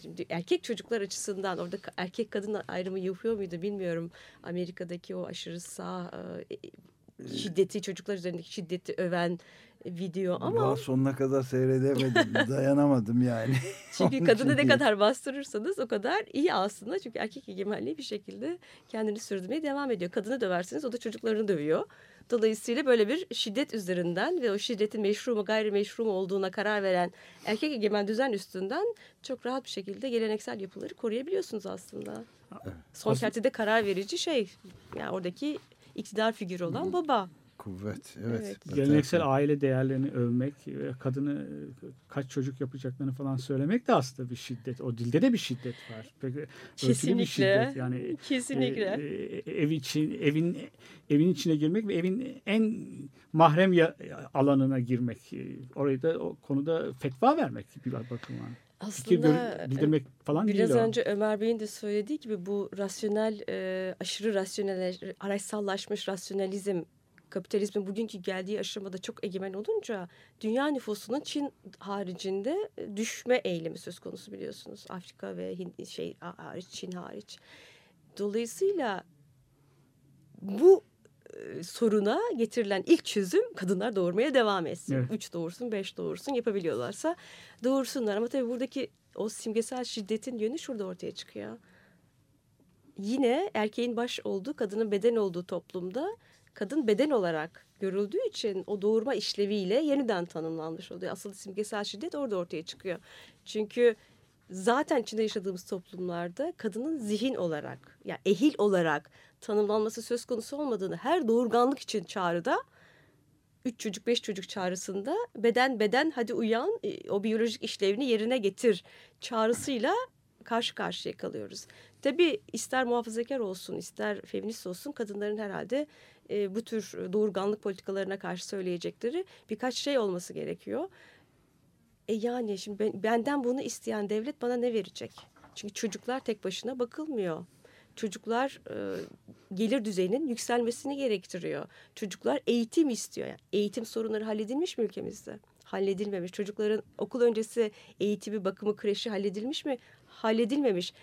Şimdi erkek çocuklar açısından orada erkek kadın ayrımı yapıyor muydu bilmiyorum. Amerika'daki o aşırı sağ e, şiddeti çocuklar üzerindeki şiddeti öven video ama Daha sonuna kadar seyredemedim [laughs] dayanamadım yani. Çünkü kadını ne kadar bastırırsanız o kadar iyi aslında. Çünkü erkek egemenliği bir şekilde kendini sürdürmeye devam ediyor. Kadını döversiniz o da çocuklarını dövüyor. Dolayısıyla böyle bir şiddet üzerinden ve o şiddetin meşru mu gayrimeşru mu olduğuna karar veren erkek egemen düzen üstünden çok rahat bir şekilde geleneksel yapıları koruyabiliyorsunuz aslında. Son kertede karar verici şey yani oradaki iktidar figürü olan baba. Kuvvet evet. Evet. Geleneksel aile değerlerini övmek, ve kadını e, kaç çocuk yapacaklarını falan söylemek de aslında bir şiddet. O dilde de bir şiddet var. Peki, örtülü bir Kesinlikle. şiddet. Yani Kesinlikle. e, e, ev için evin evin içine girmek ve evin en mahrem ya- alanına girmek. E, Orayı da o konuda fetva vermek bir bakıma. Aslında bildirmek falan Biraz değil o. önce Ömer Bey'in de söylediği gibi bu rasyonel, e, aşırı rasyonel, araçsallaşmış rasyonalizm kapitalizmin bugünkü geldiği aşamada çok egemen olunca dünya nüfusunun Çin haricinde e, düşme eğilimi söz konusu biliyorsunuz. Afrika ve Hint, şey hariç, Çin hariç. Dolayısıyla bu e, soruna getirilen ilk çözüm kadınlar doğurmaya devam etsin. Evet. Üç doğursun, beş doğursun yapabiliyorlarsa doğursunlar. Ama tabii buradaki o simgesel şiddetin yönü şurada ortaya çıkıyor. Yine erkeğin baş olduğu, kadının beden olduğu toplumda kadın beden olarak görüldüğü için o doğurma işleviyle yeniden tanımlanmış oluyor. Asıl simgesel şiddet orada ortaya çıkıyor. Çünkü zaten içinde yaşadığımız toplumlarda kadının zihin olarak, yani ehil olarak tanımlanması söz konusu olmadığını her doğurganlık için çağrıda üç çocuk beş çocuk çağrısında beden beden hadi uyan e, o biyolojik işlevini yerine getir çağrısıyla karşı karşıya kalıyoruz. Tabii ister muhafazakar olsun ister feminist olsun kadınların herhalde e, bu tür doğurganlık politikalarına karşı söyleyecekleri birkaç şey olması gerekiyor. E yani şimdi ben, benden bunu isteyen devlet bana ne verecek? Çünkü çocuklar tek başına bakılmıyor. Çocuklar e, gelir düzeyinin yükselmesini gerektiriyor. Çocuklar eğitim istiyor. Yani eğitim sorunları halledilmiş mi ülkemizde? Halledilmemiş. Çocukların okul öncesi eğitimi, bakımı, kreşi halledilmiş mi? Halledilmemiş.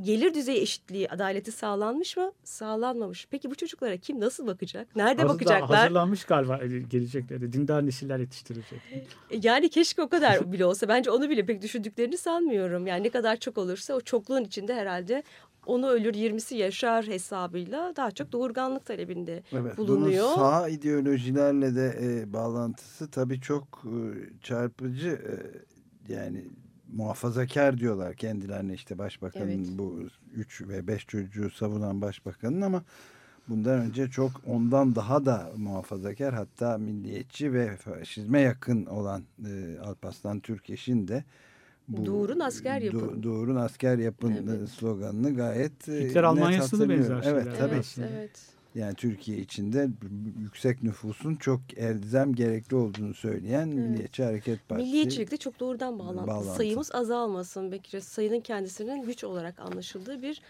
Gelir düzeyi eşitliği, adaleti sağlanmış mı? Sağlanmamış. Peki bu çocuklara kim nasıl bakacak? Nerede Aslında bakacaklar? Hazırlanmış galiba e, gelecekleri. Dindar nesiller yetiştirecek. Yani keşke o kadar [laughs] bile olsa. Bence onu bile pek düşündüklerini sanmıyorum. Yani ne kadar çok olursa o çokluğun içinde herhalde onu ölür 20'si yaşar hesabıyla daha çok doğurganlık talebinde Evet, bulunuyor. Bunun sağ ideolojilerle de e, bağlantısı tabii çok e, çarpıcı. E, yani muhafazakar diyorlar kendilerine işte başbakanın Evet. bu üç ve beş çocuğu savunan başbakanın ama bundan önce çok ondan daha da muhafazakar hatta milliyetçi ve faşizme yakın olan e, Alparslan Türkeş'in de Doğurun asker yapın. Do- doğurun asker yapın Evet. sloganını gayet e, Hitler net Almanya'sında benzer Evet şeyler tabii. evet, evet. Yani Türkiye içinde yüksek nüfusun çok elzem gerekli olduğunu söyleyen Milliyetçi Hareket Partisi. Milliyetçilikle çok doğrudan bağlantılı. Bağlantı. Sayımız azalmasın. Belki sayının kendisinin güç olarak anlaşıldığı bir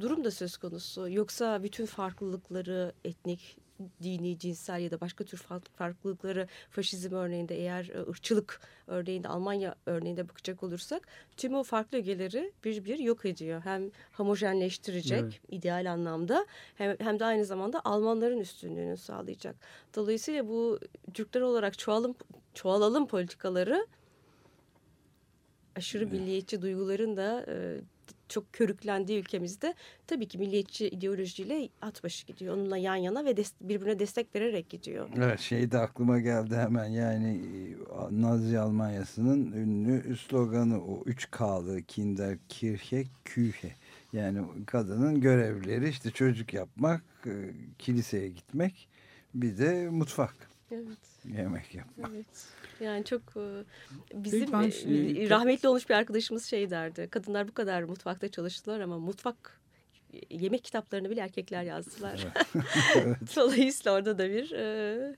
durum da söz konusu. Yoksa bütün farklılıkları etnik, dini, cinsel ya da başka tür fark- farklılıkları faşizm örneğinde eğer e, ırkçılık örneğinde Almanya örneğinde bakacak olursak tüm o farklı ögeleri bir bir yok ediyor. Hem homojenleştirecek Evet. ideal anlamda hem, hem de aynı zamanda Almanların üstünlüğünü sağlayacak. Dolayısıyla bu Türkler olarak çoğalım, çoğalalım politikaları aşırı milliyetçi duyguların da e, çok körüklendiği ülkemizde tabii ki milliyetçi ideolojiyle at başı gidiyor. Onunla yan yana ve des- birbirine destek vererek gidiyor. Evet şey de aklıma geldi hemen yani e, Nazi Almanyası'nın ünlü sloganı o 3K'lı Kinder Kirche Küche. Yani kadının görevleri işte çocuk yapmak, e, kiliseye gitmek bir de mutfak Evet, yemek yapmak. evet. Yani çok e, bizim ben e, şey- rahmetli olmuş bir arkadaşımız şey derdi. Kadınlar bu kadar mutfakta çalıştılar ama mutfak e, yemek kitaplarını bile erkekler yazdılar. [laughs] Dolayısıyla orada da bir e,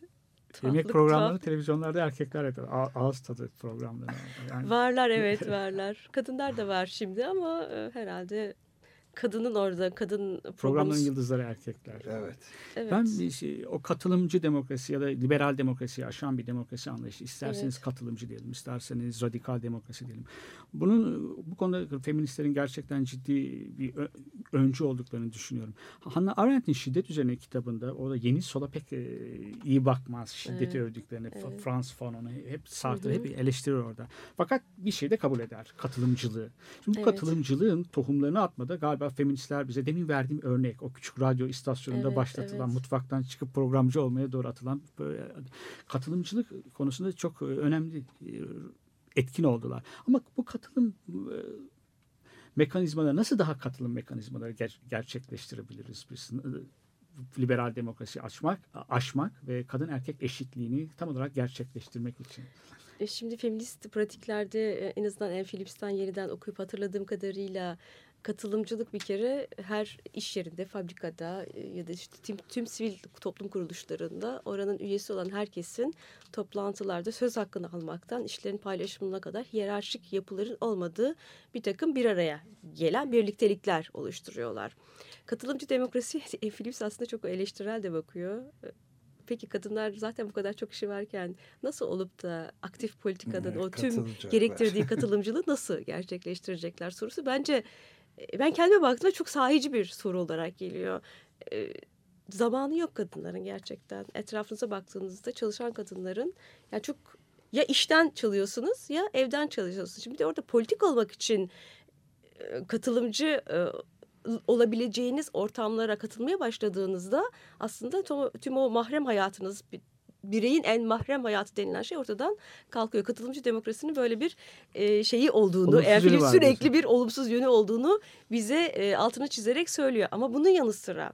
Yemek tuhaflık, programları tuhaf- televizyonlarda erkekler yapıyor. A- ağız tadı programları. Yani Varlar evet [laughs] varlar. Kadınlar da var şimdi ama e, herhalde kadının orada kadın programların programı. yıldızları erkekler. Evet. Evet. Ben bir şey, o katılımcı demokrasi ya da liberal demokrasiyi aşan bir demokrasi anlayışı. İsterseniz Evet. katılımcı diyelim, isterseniz radikal demokrasi diyelim. Bunun bu konuda feministlerin gerçekten ciddi bir öncü olduklarını düşünüyorum. Hannah Arendt'in şiddet üzerine kitabında o da yeni sola pek e, iyi bakmaz. Şiddeti Evet. övdüklerini, Evet. Franz Fanon'u hep Sartre hep eleştirir orada. Fakat bir şey de kabul eder. Katılımcılığı. Şimdi bu Evet. katılımcılığın tohumlarını atmada galiba feministler bize demin verdiğim örnek o küçük radyo istasyonunda Evet, başlatılan evet. mutfaktan çıkıp programcı olmaya doğru atılan böyle katılımcılık konusunda çok önemli e, etkin oldular. Ama bu katılım e, mekanizmaları nasıl daha katılım mekanizmaları ger- gerçekleştirebiliriz biz? Liberal demokrasi açmak, aşmak ve kadın erkek eşitliğini tam olarak gerçekleştirmek için. E, Şimdi feminist pratiklerde e, en azından Anne Phillips'ten yeniden okuyup hatırladığım kadarıyla katılımcılık bir kere her iş yerinde, fabrikada e, ya da işte tüm, tüm sivil toplum kuruluşlarında oranın üyesi olan herkesin toplantılarda söz hakkını almaktan işlerin paylaşımına kadar hiyerarşik yapıların olmadığı bir takım bir araya gelen birliktelikler oluşturuyorlar. Katılımcı demokrasi [laughs] Anne Phillips aslında çok eleştirel de bakıyor. E, Peki kadınlar zaten bu kadar çok işi varken nasıl olup da aktif politikadan Evet, o tüm gerektirdiği katılımcılığı nasıl gerçekleştirecekler sorusu bence e, ben kendime baktığımda çok sahici bir soru olarak geliyor. E, zamanı yok kadınların gerçekten. Etrafınıza baktığınızda çalışan kadınların yani çok ya işten çalıyorsunuz ya evden çalışıyorsunuz. Şimdi orada politik olmak için katılımcı olabileceğiniz ortamlara katılmaya başladığınızda aslında tüm, o mahrem hayatınız bireyin en mahrem hayatı denilen şey ortadan kalkıyor. Katılımcı demokrasinin böyle bir e, şeyi olduğunu, Olumsuz eğer var sürekli diyorsun. bir olumsuz yönü olduğunu bize e, altını çizerek söylüyor. Ama bunun yanı sıra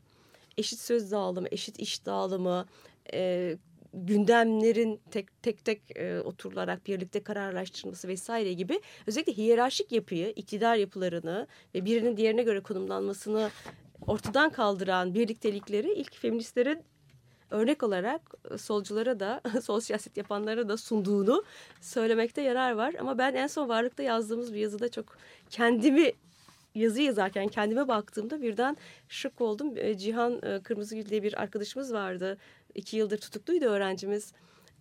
eşit söz dağılımı, eşit iş dağılımı, e, gündemlerin tek tek tek e, oturularak birlikte kararlaştırılması vesaire gibi özellikle hiyerarşik yapıyı, iktidar yapılarını ve birinin diğerine göre konumlanmasını ortadan kaldıran birliktelikleri ilk feministlerin örnek olarak solculara da [laughs] sol siyaset yapanlara da sunduğunu söylemekte yarar var. Ama ben en son varlıkta yazdığımız bir yazıda çok kendimi yazı yazarken kendime baktığımda birden şok oldum. Cihan Kırmızıgül diye bir arkadaşımız vardı. İki yıldır tutukluydu öğrencimiz.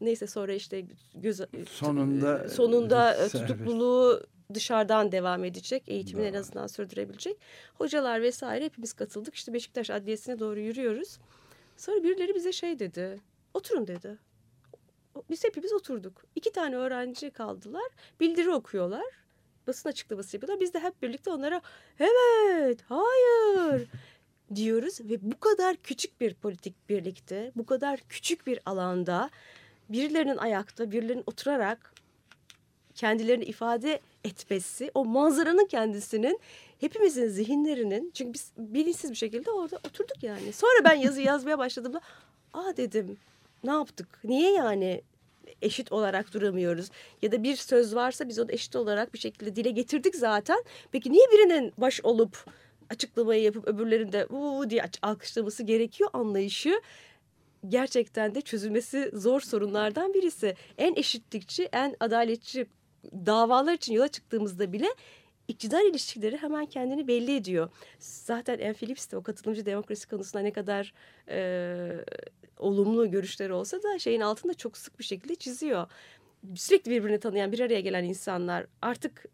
Neyse sonra işte göz, Sonunda, sonunda [laughs] serbest. tutukluluğu dışarıdan devam edecek. Eğitimini en azından sürdürebilecek. Hocalar vesaire hepimiz katıldık. İşte Beşiktaş Adliyesi'ne doğru yürüyoruz. Sonra birileri bize şey dedi. Oturun dedi. Biz hepimiz oturduk. İki tane öğrenci kaldılar. Bildiri okuyorlar. Basın açıklaması yapıyorlar. Biz de hep birlikte onlara evet, hayır [laughs] diyoruz. Ve bu kadar küçük bir politik birlikte, bu kadar küçük bir alanda birilerinin ayakta, birilerinin oturarak kendilerini ifade etmesi, o manzaranın kendisinin hepimizin zihinlerinin çünkü biz bilinçsiz bir şekilde orada oturduk yani. Sonra ben yazı [laughs] yazmaya başladığımda aa dedim ne yaptık? Niye yani eşit olarak duramıyoruz. Ya da bir söz varsa biz onu eşit olarak bir şekilde dile getirdik zaten. Peki niye birinin baş olup açıklamayı yapıp öbürlerinde uuu diye alkışlaması gerekiyor anlayışı gerçekten de çözülmesi zor sorunlardan birisi. En eşitlikçi, en adaletçi davalar için yola çıktığımızda bile iktidar ilişkileri hemen kendini belli ediyor. Zaten En Phillips de o katılımcı demokrasi konusunda ne kadar e, olumlu görüşleri olsa da şeyin altında çok sık bir şekilde çiziyor. Sürekli birbirini tanıyan bir araya gelen insanlar artık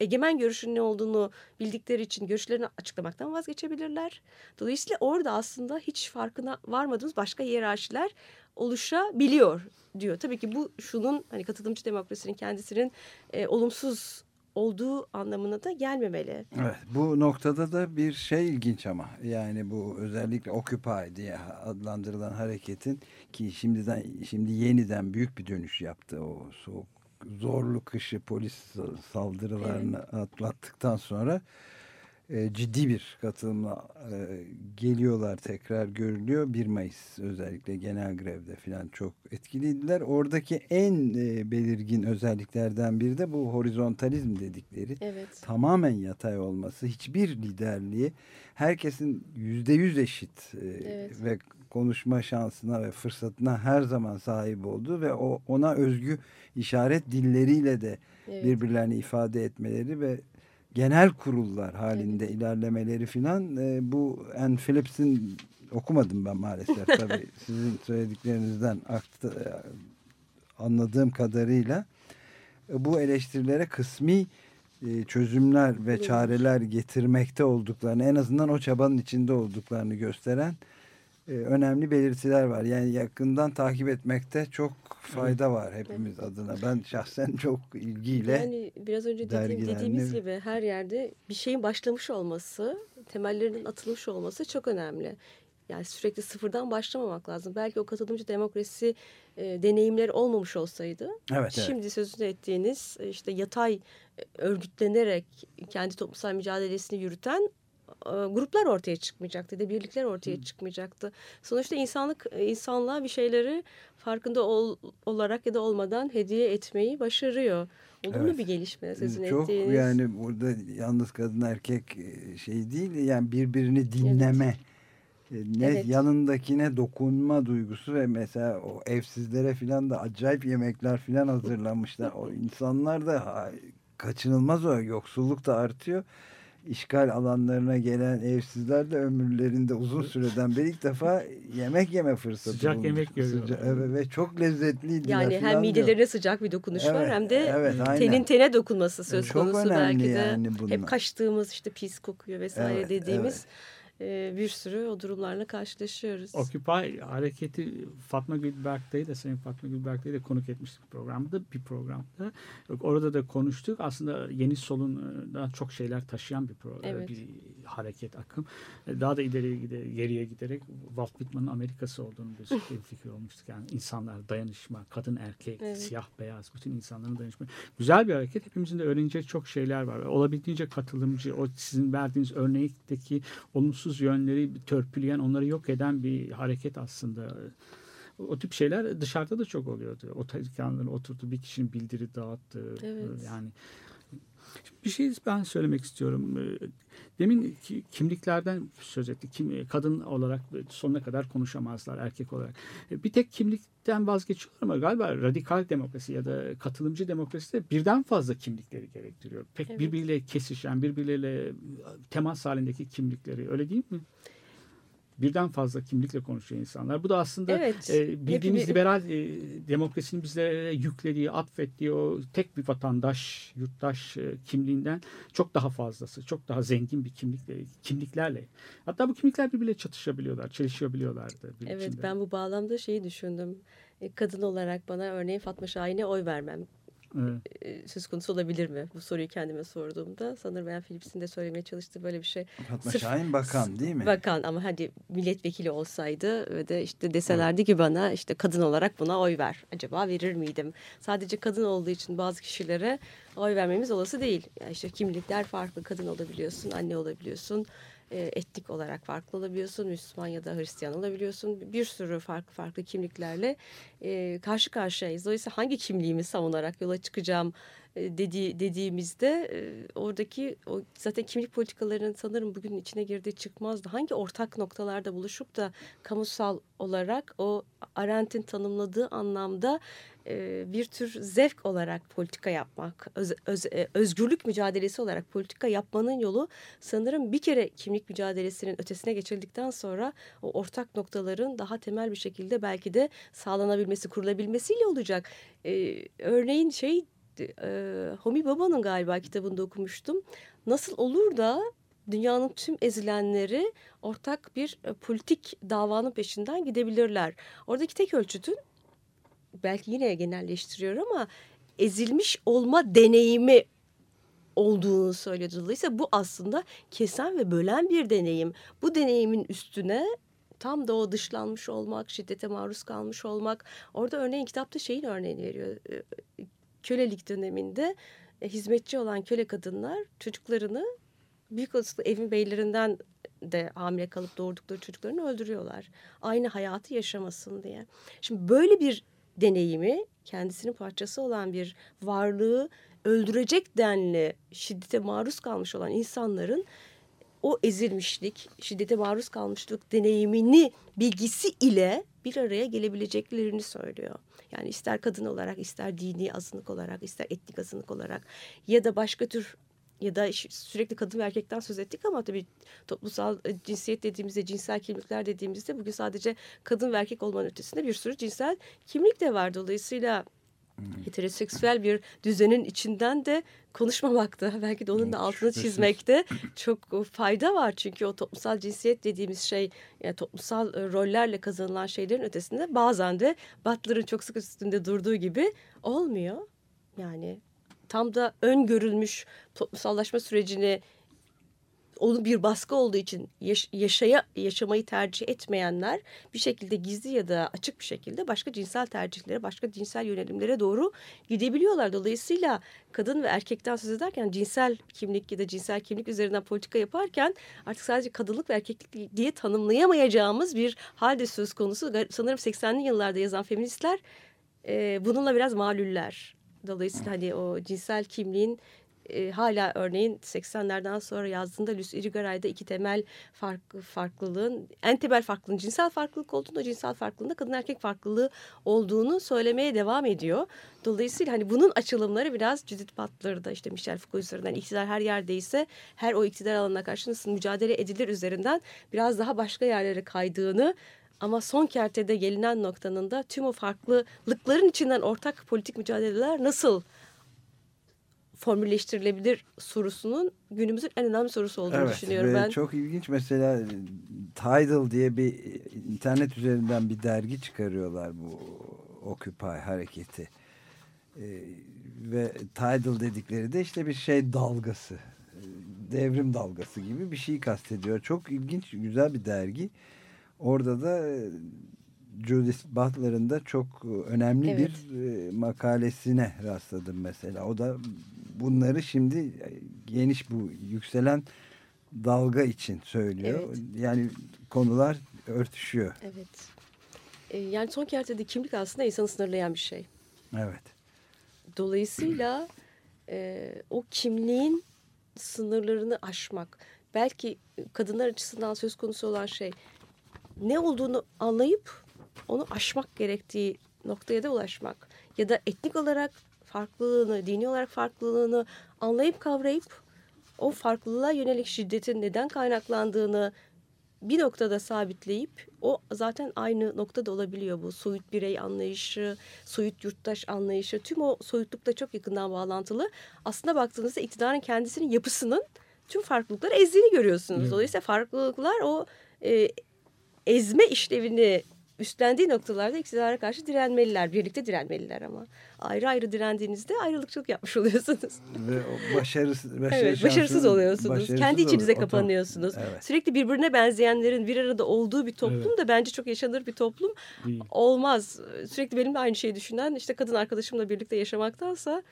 egemen görüşün ne olduğunu bildikleri için görüşlerini açıklamaktan vazgeçebilirler. Dolayısıyla orada aslında hiç farkına varmadığımız başka hiyerarşiler oluşabiliyor diyor. Tabii ki bu şunun hani katılımcı demokrasinin kendisinin e, olumsuz olduğu anlamına da gelmemeli. Evet, bu noktada da bir şey ilginç ama. Yani bu özellikle Occupy diye adlandırılan hareketin ki şimdiden şimdi yeniden büyük bir dönüş yaptı o soğuk zorlu kışı polis saldırılarını atlattıktan sonra e, ciddi bir katılımla e, geliyorlar tekrar görülüyor. 1 Mayıs özellikle genel grevde falan çok etkiliydiler. Oradaki en e, belirgin özelliklerden biri de bu horizontalizm dedikleri Evet. tamamen yatay olması, hiçbir liderliği, herkesin yüzde yüz eşit e, Evet. ve konuşma şansına ve fırsatına her zaman sahip olduğu ve o ona özgü işaret dilleriyle de Evet. birbirlerini ifade etmeleri ve genel kurullar halinde ilerlemeleri filan e, bu Anne Phillips'in okumadım ben maalesef. [laughs] Tabii sizin söylediklerinizden aktı, e, anladığım kadarıyla e, bu eleştirilere kısmi e, çözümler ve çareler getirmekte olduklarını en azından o çabanın içinde olduklarını gösteren önemli belirtiler var. Yani yakından takip etmekte çok fayda var hepimiz adına. Ben şahsen [laughs] çok ilgiyle Yani biraz önce dediğim, dediğimiz gibi her yerde bir şeyin başlamış olması, temellerinin atılmış olması çok önemli. Yani sürekli sıfırdan başlamamak lazım. Belki o katılımcı demokrasi e, deneyimleri olmamış olsaydı evet, evet. şimdi sözünü ettiğiniz e, işte yatay e, örgütlenerek kendi toplumsal mücadelesini yürüten e, gruplar ortaya çıkmayacaktı ya da birlikler ortaya çıkmayacaktı. Sonuçta insanlık e, insanlığa bir şeyleri farkında ol- olarak ya da olmadan hediye etmeyi başarıyor. Olumlu Evet. bir gelişme sözünü çok ettiğiniz. yani burada yalnız kadın erkek e, şey değil yani birbirini dinleme e, ne Evet. yanındakine dokunma duygusu ve mesela o evsizlere filan da acayip yemekler filan hazırlamışlar. o insanlar da kaçınılmaz o yoksulluk da artıyor. İşgal alanlarına gelen evsizler de ömürlerinde uzun süreden beri ilk defa yemek yeme fırsatı Sıcak bulmuş. yemek görüyorlar. Evet, ve çok lezzetliydi. Yani hem midelerine sıcak bir dokunuş var Evet, hem de evet, aynen. tenin tene dokunması söz Çok konusu belki de. yani bunlar. Hep kaçtığımız işte pis kokuyor vesaire Evet, dediğimiz e, bir sürü o durumlarla karşılaşıyoruz. Occupy hareketi Fatma Gülberk'teyi de Sayın Fatma Gülberk'teyi de konuk etmiştik programda bir programda. Orada da konuştuk. Aslında Yeni Solun'dan çok şeyler taşıyan bir program, Evet. bir hareket akım. Daha da ileriye gide, geriye giderek Walt Whitman'ın Amerikası olduğunu bir [laughs] fikir olmuştuk. Yani insanlar dayanışma, kadın erkek, Evet. siyah beyaz bütün insanların dayanışma. Güzel bir hareket. Hepimizin de öğrenecek çok şeyler var. Olabildiğince katılımcı, o sizin verdiğiniz örnekteki olumsuz yönleri törpüleyen, onları yok eden bir hareket aslında. O tip şeyler dışarıda da çok oluyordu. O tezgahların oturdu bir kişinin bildiri dağıttığı. Evet. Yani bir şey ben söylemek istiyorum. Ee, Demin ki kimliklerden söz ettik. Kim, kadın olarak sonuna kadar konuşamazlar erkek olarak. E, Bir tek kimlikten vazgeçiyorlar ama galiba radikal demokrasi ya da katılımcı demokrasi de birden fazla kimlikleri gerektiriyor. Pek Evet. birbiriyle kesişen, birbirleriyle temas halindeki kimlikleri öyle değil mi? Birden fazla kimlikle konuşuyor insanlar. Bu da aslında Evet. e, bildiğimiz Hep- liberal e, demokrasinin bizlere yüklediği, atfettiği o tek bir vatandaş, yurttaş e, kimliğinden çok daha fazlası, çok daha zengin bir kimlikle, kimliklerle. Hatta bu kimlikler birbiriyle çatışabiliyorlar, çelişebiliyorlardı. Evet biçimde. ben bu bağlamda şeyi düşündüm. E, Kadın olarak bana örneğin Fatma Şahin'e oy vermem Evet. söz konusu olabilir mi? Bu soruyu kendime sorduğumda sanırım ben Philips'in de söylemeye çalıştığı böyle bir şey. Fatma Sırf- Şahin bakan değil mi? Bakan ama hadi milletvekili olsaydı ve de işte deselerdi ki bana işte kadın olarak buna oy ver. Acaba verir miydim? Sadece kadın olduğu için bazı kişilere oy vermemiz olası değil. Yani işte kimlikler farklı. Kadın olabiliyorsun, anne olabiliyorsun, E, etnik olarak farklı olabiliyorsun, Müslüman ya da Hristiyan olabiliyorsun. Bir sürü farklı farklı kimliklerle e, karşı karşıyayız. Dolayısıyla hangi kimliğimi savunarak yola çıkacağım e, dedi, dediğimizde e, oradaki o zaten kimlik politikalarının sanırım bugün içine girdiği çıkmazdı. Hangi ortak noktalarda buluşup da kamusal olarak o Arendt'in tanımladığı anlamda bir tür zevk olarak politika yapmak, öz, öz, özgürlük mücadelesi olarak politika yapmanın yolu sanırım bir kere kimlik mücadelesinin ötesine geçildikten sonra o ortak noktaların daha temel bir şekilde belki de sağlanabilmesi, kurulabilmesiyle olacak. Örneğin şey e, Homi Baba'nın galiba kitabında okumuştum. Nasıl olur da dünyanın tüm ezilenleri ortak bir politik davanın peşinden gidebilirler. Oradaki tek ölçütün belki yine genelleştiriyor ama ezilmiş olma deneyimi olduğunu söyledi. Dolayısıyla bu aslında kesen ve bölen bir deneyim. Bu deneyimin üstüne tam da o dışlanmış olmak, şiddete maruz kalmış olmak. Orada örneğin kitapta şeyin örneğini veriyor. E, Kölelik döneminde e, hizmetçi olan köle kadınlar çocuklarını büyük olasılıkla evin beylerinden de hamile kalıp doğurdukları çocuklarını öldürüyorlar. Aynı hayatı yaşamasın diye. Şimdi böyle bir deneyimi kendisinin parçası olan bir varlığı öldürecek denli şiddete maruz kalmış olan insanların o ezilmişlik, şiddete maruz kalmışlık deneyimini bilgisi ile bir araya gelebileceklerini söylüyor. Yani ister kadın olarak, ister dini azınlık olarak, ister etnik azınlık olarak ya da başka tür ya da sürekli kadın ve erkekten söz ettik ama tabii toplumsal e, cinsiyet dediğimizde, cinsel kimlikler dediğimizde bugün sadece kadın ve erkek olmanın ötesinde bir sürü cinsel kimlik de var. Dolayısıyla heteroseksüel bir düzenin içinden de konuşmamakta [laughs] belki de onun da altını çizmekte çok fayda var. Çünkü o toplumsal cinsiyet dediğimiz şey yani toplumsal e, rollerle kazanılan şeylerin ötesinde bazen de Butler'ın çok sık üstünde durduğu gibi olmuyor. Yani tam da öngörülmüş toplumsallaşma sürecini onun bir baskı olduğu için yaş yaşaya yaşamayı tercih etmeyenler bir şekilde gizli ya da açık bir şekilde başka cinsel tercihlere, başka cinsel yönelimlere doğru gidebiliyorlar. Dolayısıyla kadın ve erkekten söz ederken cinsel kimlik ya da cinsel kimlik üzerinden politika yaparken artık sadece kadınlık ve erkeklik diye tanımlayamayacağımız bir halde söz konusu. Sanırım 80'li yıllarda yazan feministler e, bununla biraz malüller. Dolayısıyla hani o cinsel kimliğin e, hala örneğin 80'lerden sonra yazdığında Lucy Irigaray'da iki temel fark, farklılığın en temel farklılığın cinsel farklılık olduğunu, cinsel farklılığında kadın erkek farklılığı olduğunu söylemeye devam ediyor. Dolayısıyla hani bunun açılımları biraz Judith Butler'da işte Michel Foucault üzerinden iktidar her yerdeyse her o iktidar alanına karşı nasıl mücadele edilir üzerinden biraz daha başka yerlere kaydığını ama son kertede gelinen noktanın da tüm o farklılıkların içinden ortak politik mücadeleler nasıl formülleştirilebilir sorusunun günümüzün en önemli sorusu olduğunu evet, düşünüyorum ben. Çok ilginç mesela Tidal diye bir internet üzerinden bir dergi çıkarıyorlar bu Occupy hareketi. Ee, ve Tidal dedikleri de işte bir şey dalgası. Devrim dalgası gibi bir şey kastediyor. Çok ilginç, güzel bir dergi. Orada da Judith Butler'ın da çok önemli evet. bir e, makalesine rastladım mesela. O da bunları şimdi geniş bu yükselen dalga için söylüyor. Evet. Yani konular örtüşüyor. Evet. E, yani son kertede kimlik aslında insanı sınırlayan bir şey. Evet. Dolayısıyla e, o kimliğin sınırlarını aşmak. Belki kadınlar açısından söz konusu olan şey ne olduğunu anlayıp onu aşmak gerektiği noktaya da ulaşmak. Ya da etnik olarak farklılığını, dini olarak farklılığını anlayıp kavrayıp o farklılığa yönelik şiddetin neden kaynaklandığını bir noktada sabitleyip o zaten aynı noktada olabiliyor bu soyut birey anlayışı, soyut yurttaş anlayışı tüm o soyutlukla çok yakından bağlantılı. Aslında baktığınızda iktidarın kendisinin yapısının tüm farklılıkları ezdiğini görüyorsunuz. Dolayısıyla farklılıklar o e, ezme işlevini üstlendiği noktalarda iktidara karşı direnmeliler. Birlikte direnmeliler ama. Ayrı ayrı direndiğinizde ayrılıkçılık yapmış [laughs] oluyorsunuz. Ve başarısız, başarı evet, başarısız oluyorsunuz. Başarısız Kendi içinize ol, kapanıyorsunuz. Evet. Sürekli birbirine benzeyenlerin bir arada olduğu bir toplum evet. da bence çok yaşanır bir toplum Değil. olmaz. Sürekli benimle aynı şeyi düşünen işte kadın arkadaşımla birlikte yaşamaktansa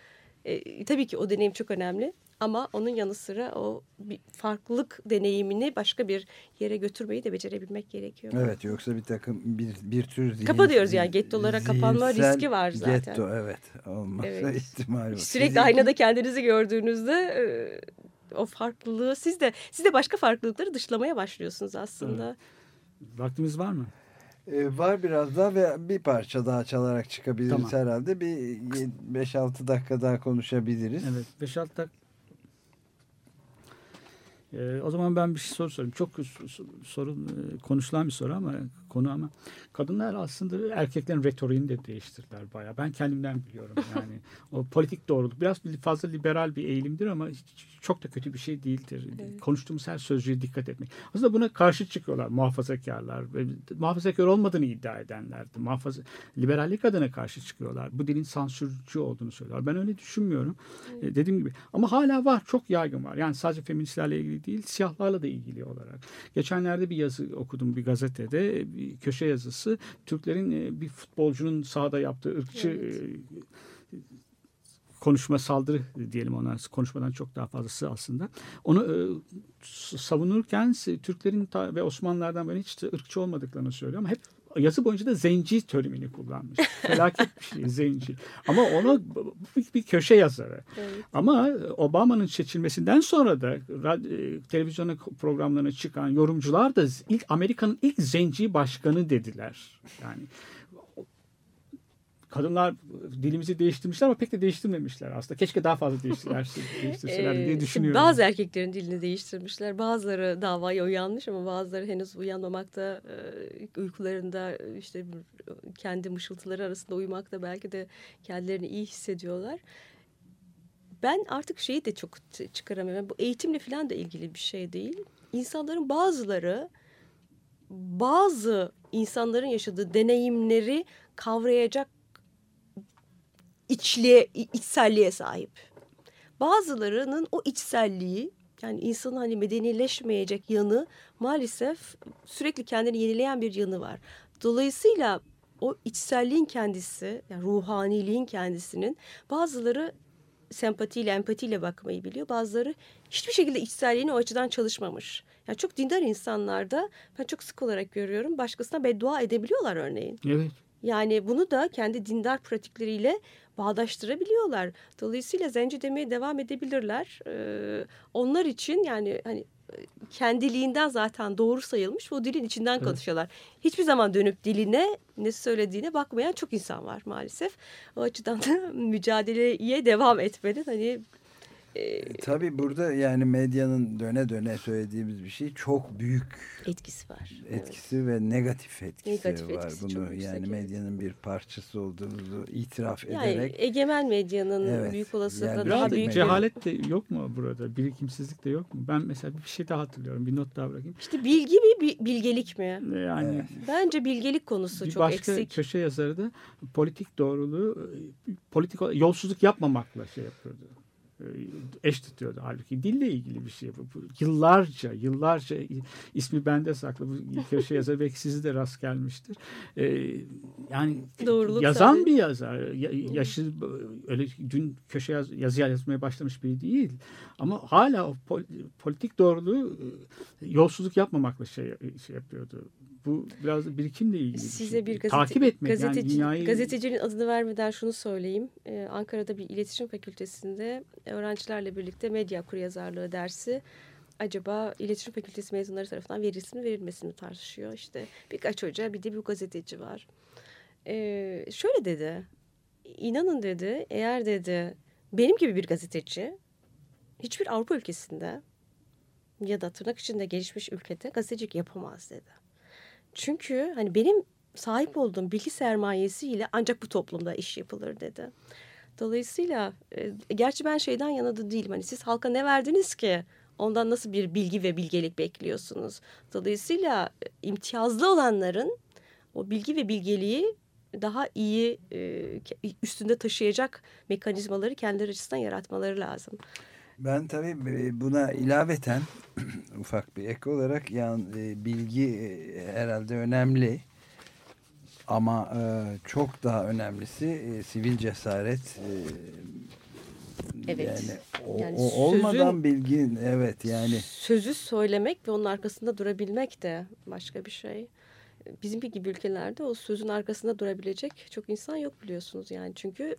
e, tabii ki o deneyim çok önemli. Ama onun yanı sıra o bir farklılık deneyimini başka bir yere götürmeyi de becerebilmek gerekiyor. Evet yoksa bir takım bir, bir tür zihin, Kapanıyoruz yani, gettolara kapanma riski var zaten. Getto evet olmazsa Evet. ihtimali var. Sürekli Sizinki- aynada kendinizi gördüğünüzde e, o farklılığı siz de siz de başka farklılıkları dışlamaya başlıyorsunuz aslında. Vaktimiz var mı? Ee, var biraz daha ve bir parça daha çalarak çıkabiliriz Tamam. herhalde. Bir 5-6 dakika daha konuşabiliriz. Evet 5-6 dakika. Ee, o zaman ben bir şey soru sorayım. Çok sorun e, konuşulan bir soru ama konu ama kadınlar aslında erkeklerin retoriğini de değiştirdiler bayağı. Ben kendimden biliyorum [laughs] yani. o politik doğruluk biraz fazla liberal bir eğilimdir ama çok da kötü bir şey değildir. Konuştuğumuz her sözcüğe dikkat etmek. Aslında buna karşı çıkıyorlar muhafazakarlar. Muhafazakar olmadığını iddia edenlerdi. Muhafaza, liberallik adına karşı çıkıyorlar. Bu dilin sansürcü olduğunu söylüyorlar. Ben öyle düşünmüyorum. E, dediğim gibi. Ama hala var. Çok yaygın var. Yani sadece feministlerle ilgili değil, siyahlarla da ilgili olarak. Geçenlerde bir yazı okudum bir gazetede. Köşe yazısı. Türklerin e, bir futbolcunun sahada yaptığı ırkçı e, konuşma saldırı diyelim ona konuşmadan çok daha fazlası aslında. Onu e, savunurken Türklerin ve Osmanlılardan böyle hiç ırkçı olmadıklarını söylüyor ama hep yazı boyunca da zenci terimini kullanmış. Felaket bir şey zenci. Ama onu bir, bir köşe yazarı. Evet. Ama Obama'nın seçilmesinden sonra da e, televizyona programlarına çıkan yorumcular da ilk Amerika'nın ilk zenci başkanı dediler. Yani kadınlar dilimizi değiştirmişler ama pek de değiştirmemişler aslında. Keşke daha fazla değiştirseler, [laughs] değiştirseler Ee, diye şimdi düşünüyorum. Bazı erkeklerin dilini değiştirmişler. Bazıları davaya uyanmış ama bazıları henüz uyanmamakta, e, uykularında işte kendi mışıltıları arasında uyumakta belki de kendilerini iyi hissediyorlar. Ben artık şeyi de çok çıkaramıyorum. Bu eğitimle falan da ilgili bir şey değil. İnsanların bazıları bazı insanların yaşadığı deneyimleri kavrayacak içliğe, içselliğe sahip. Bazılarının o içselliği yani insanın hani medenileşmeyecek yanı maalesef sürekli kendini yenileyen bir yanı var. Dolayısıyla o içselliğin kendisi, yani ruhaniliğin kendisinin bazıları sempatiyle, empatiyle bakmayı biliyor. Bazıları hiçbir şekilde içselliğini o açıdan çalışmamış. Yani çok dindar insanlarda ben çok sık olarak görüyorum başkasına beddua edebiliyorlar örneğin. Evet. Yani bunu da kendi dindar pratikleriyle bağdaştırabiliyorlar. Dolayısıyla zenci demeye devam edebilirler. Ee, onlar için yani hani kendiliğinden zaten doğru sayılmış o dilin içinden Evet. konuşuyorlar. Hiçbir zaman dönüp diline ne söylediğine bakmayan çok insan var maalesef. O açıdan da [laughs] mücadeleye devam etmenin hani e, Tabii burada yani medyanın döne döne söylediğimiz bir şey çok büyük etkisi var. Evet. etkisi ve negatif etkisi Negatif var. etkisi Bunu yani yüksek, evet. medyanın bir parçası olduğumuzu itiraf Yani ederek egemen medyanın Evet, büyük olasılıkla yani daha büyük bir- cehalet de yok mu burada? Birikimsizlik de yok mu? Ben mesela bir şey daha hatırlıyorum. Bir not daha bırakayım. İşte bilgi mi bi- bilgelik mi? Yani Bence bilgelik konusu bir çok başka eksik. köşe yazarı da politik doğruluğu e, politik yolsuzluk yapmamakla şey yapıyordu. E, Eş tutuyordu halbuki dille ilgili bir şey bu. Bu Yıllarca, yıllarca ismi bende saklı. Bu köşe yazarı belki sizi de rast gelmiştir. E, yani Doğruluk yazan tabii. bir yazar. Ya- Yaşı öyle dün köşe yaz, yazı yazmaya başlamış biri değil. Ama hala o pol- politik doğruluğu e, yolsuzluk yapmamakla şey, şey yapıyordu. Bu biraz da birikimle ilgili bir Size şey. bir gazete, Takip etmek yani gazeteci, dünyayı gazetecinin adını vermeden şunu söyleyeyim. Ee, Ankara'da bir iletişim fakültesinde öğrencilerle birlikte medya okuryazarlığı dersi acaba iletişim fakültesi mezunları tarafından verilsin mi verilmesin mi tartışıyor. İşte birkaç hoca bir de bir gazeteci var. Ee, şöyle dedi. İnanın dedi eğer dedi benim gibi bir gazeteci hiçbir Avrupa ülkesinde ya da tırnak içinde gelişmiş ülkede gazetecilik yapamaz dedi. Çünkü hani benim sahip olduğum bilgi sermayesiyle ancak bu toplumda iş yapılır dedi. Dolayısıyla e, gerçi ben şeyden yana da değilim. Hani siz halka ne verdiniz ki ondan nasıl bir bilgi ve bilgelik bekliyorsunuz? Dolayısıyla e, imtiyazlı olanların o bilgi ve bilgeliği daha iyi e, üstünde taşıyacak mekanizmaları kendileri açısından yaratmaları lazım. Ben tabii e, buna ilaveten [clears throat] ufak bir ek olarak yani e, bilgi e, herhalde önemli ama e, çok daha önemlisi e, sivil cesaret e, Evet. Yani, o, Yani o olmadan sözün- bilgin evet yani Sözü söylemek ve onun arkasında durabilmek de başka bir şey. Bizim gibi ülkelerde o sözün arkasında durabilecek çok insan yok biliyorsunuz yani çünkü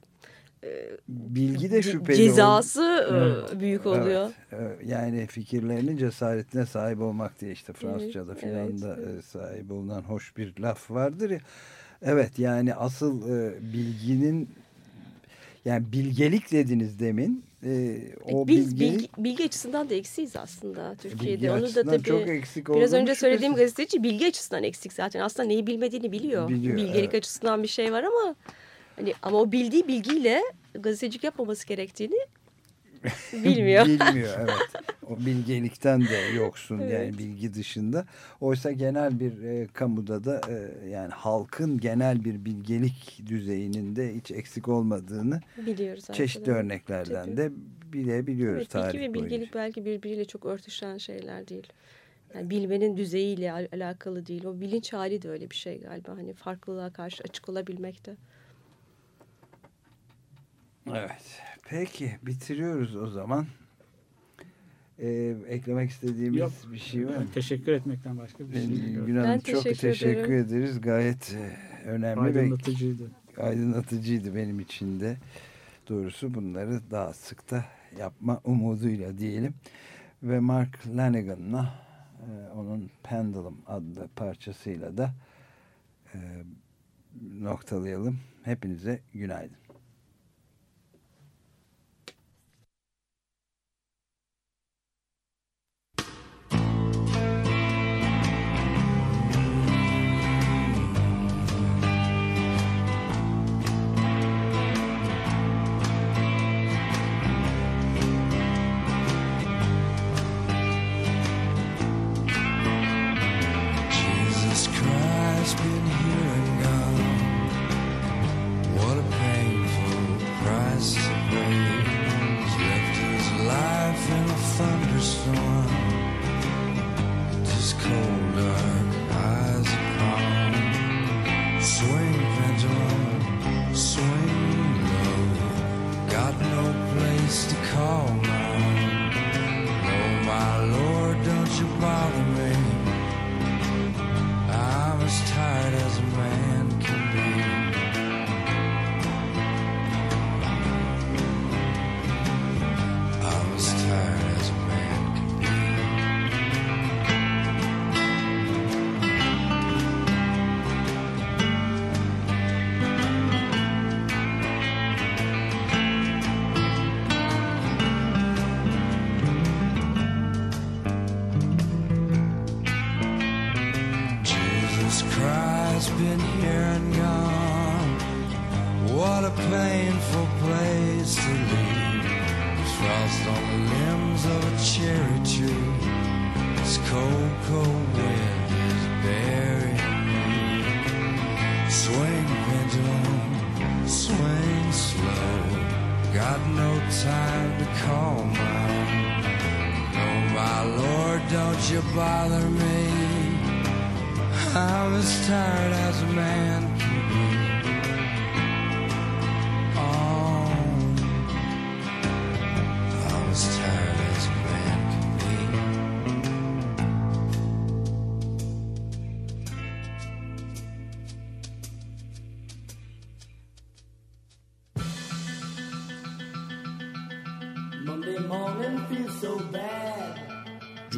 bilgi de şüpheli. cezası e, büyük oluyor. Evet, yani fikirlerinin cesaretine sahip olmak diye işte Fransızca'da Evet, filan da evet. e, sahip olunan hoş bir laf vardır ya. Evet yani asıl e, bilginin yani bilgelik dediniz demin. E, o Biz bilgelik, bilgi, bilgi açısından da eksiyiz aslında Türkiye'de. bilgi Onu da tabii çok eksik biraz önce söylediğim şüphesiz. gazeteci bilgi açısından eksik zaten. Aslında neyi bilmediğini biliyor. Biliyor, Bilgelik evet. açısından bir şey var ama hani ama o bildiği bilgiyle gazetecilik yapmaması gerektiğini [laughs] bilmiyor. Bilmiyor evet. [laughs] O bilgelikten de yoksun yani Evet. bilgi dışında. Oysa genel bir e, kamuda da e, yani halkın genel bir bilgelik düzeyinin de hiç eksik olmadığını Biliyoruz. çeşitli arkadaşlar. örneklerden Tabii. de bilebiliyoruz Evet, tarih bilgi ve boyunca. bilgelik belki birbiriyle çok örtüşen şeyler değil. Yani bilmenin düzeyiyle al- alakalı değil. O bilinç hali de öyle bir şey galiba. Hani farklılığa karşı açık olabilmekte. Evet. Peki bitiriyoruz o zaman. Ee, eklemek istediğimiz Yok. bir şey var mı? Teşekkür etmekten başka bir şey Ben, yok. Gün Hanım Ben çok teşekkür teşekkür ederim. ederiz. Gayet e, önemli ve Aydınlatıcıydı. aydınlatıcıydı benim için de. Doğrusu bunları daha sık da yapma umuduyla diyelim. Ve Mark Lanigan'la e, onun Pendulum adlı parçasıyla da e, noktalayalım. Hepinize günaydın.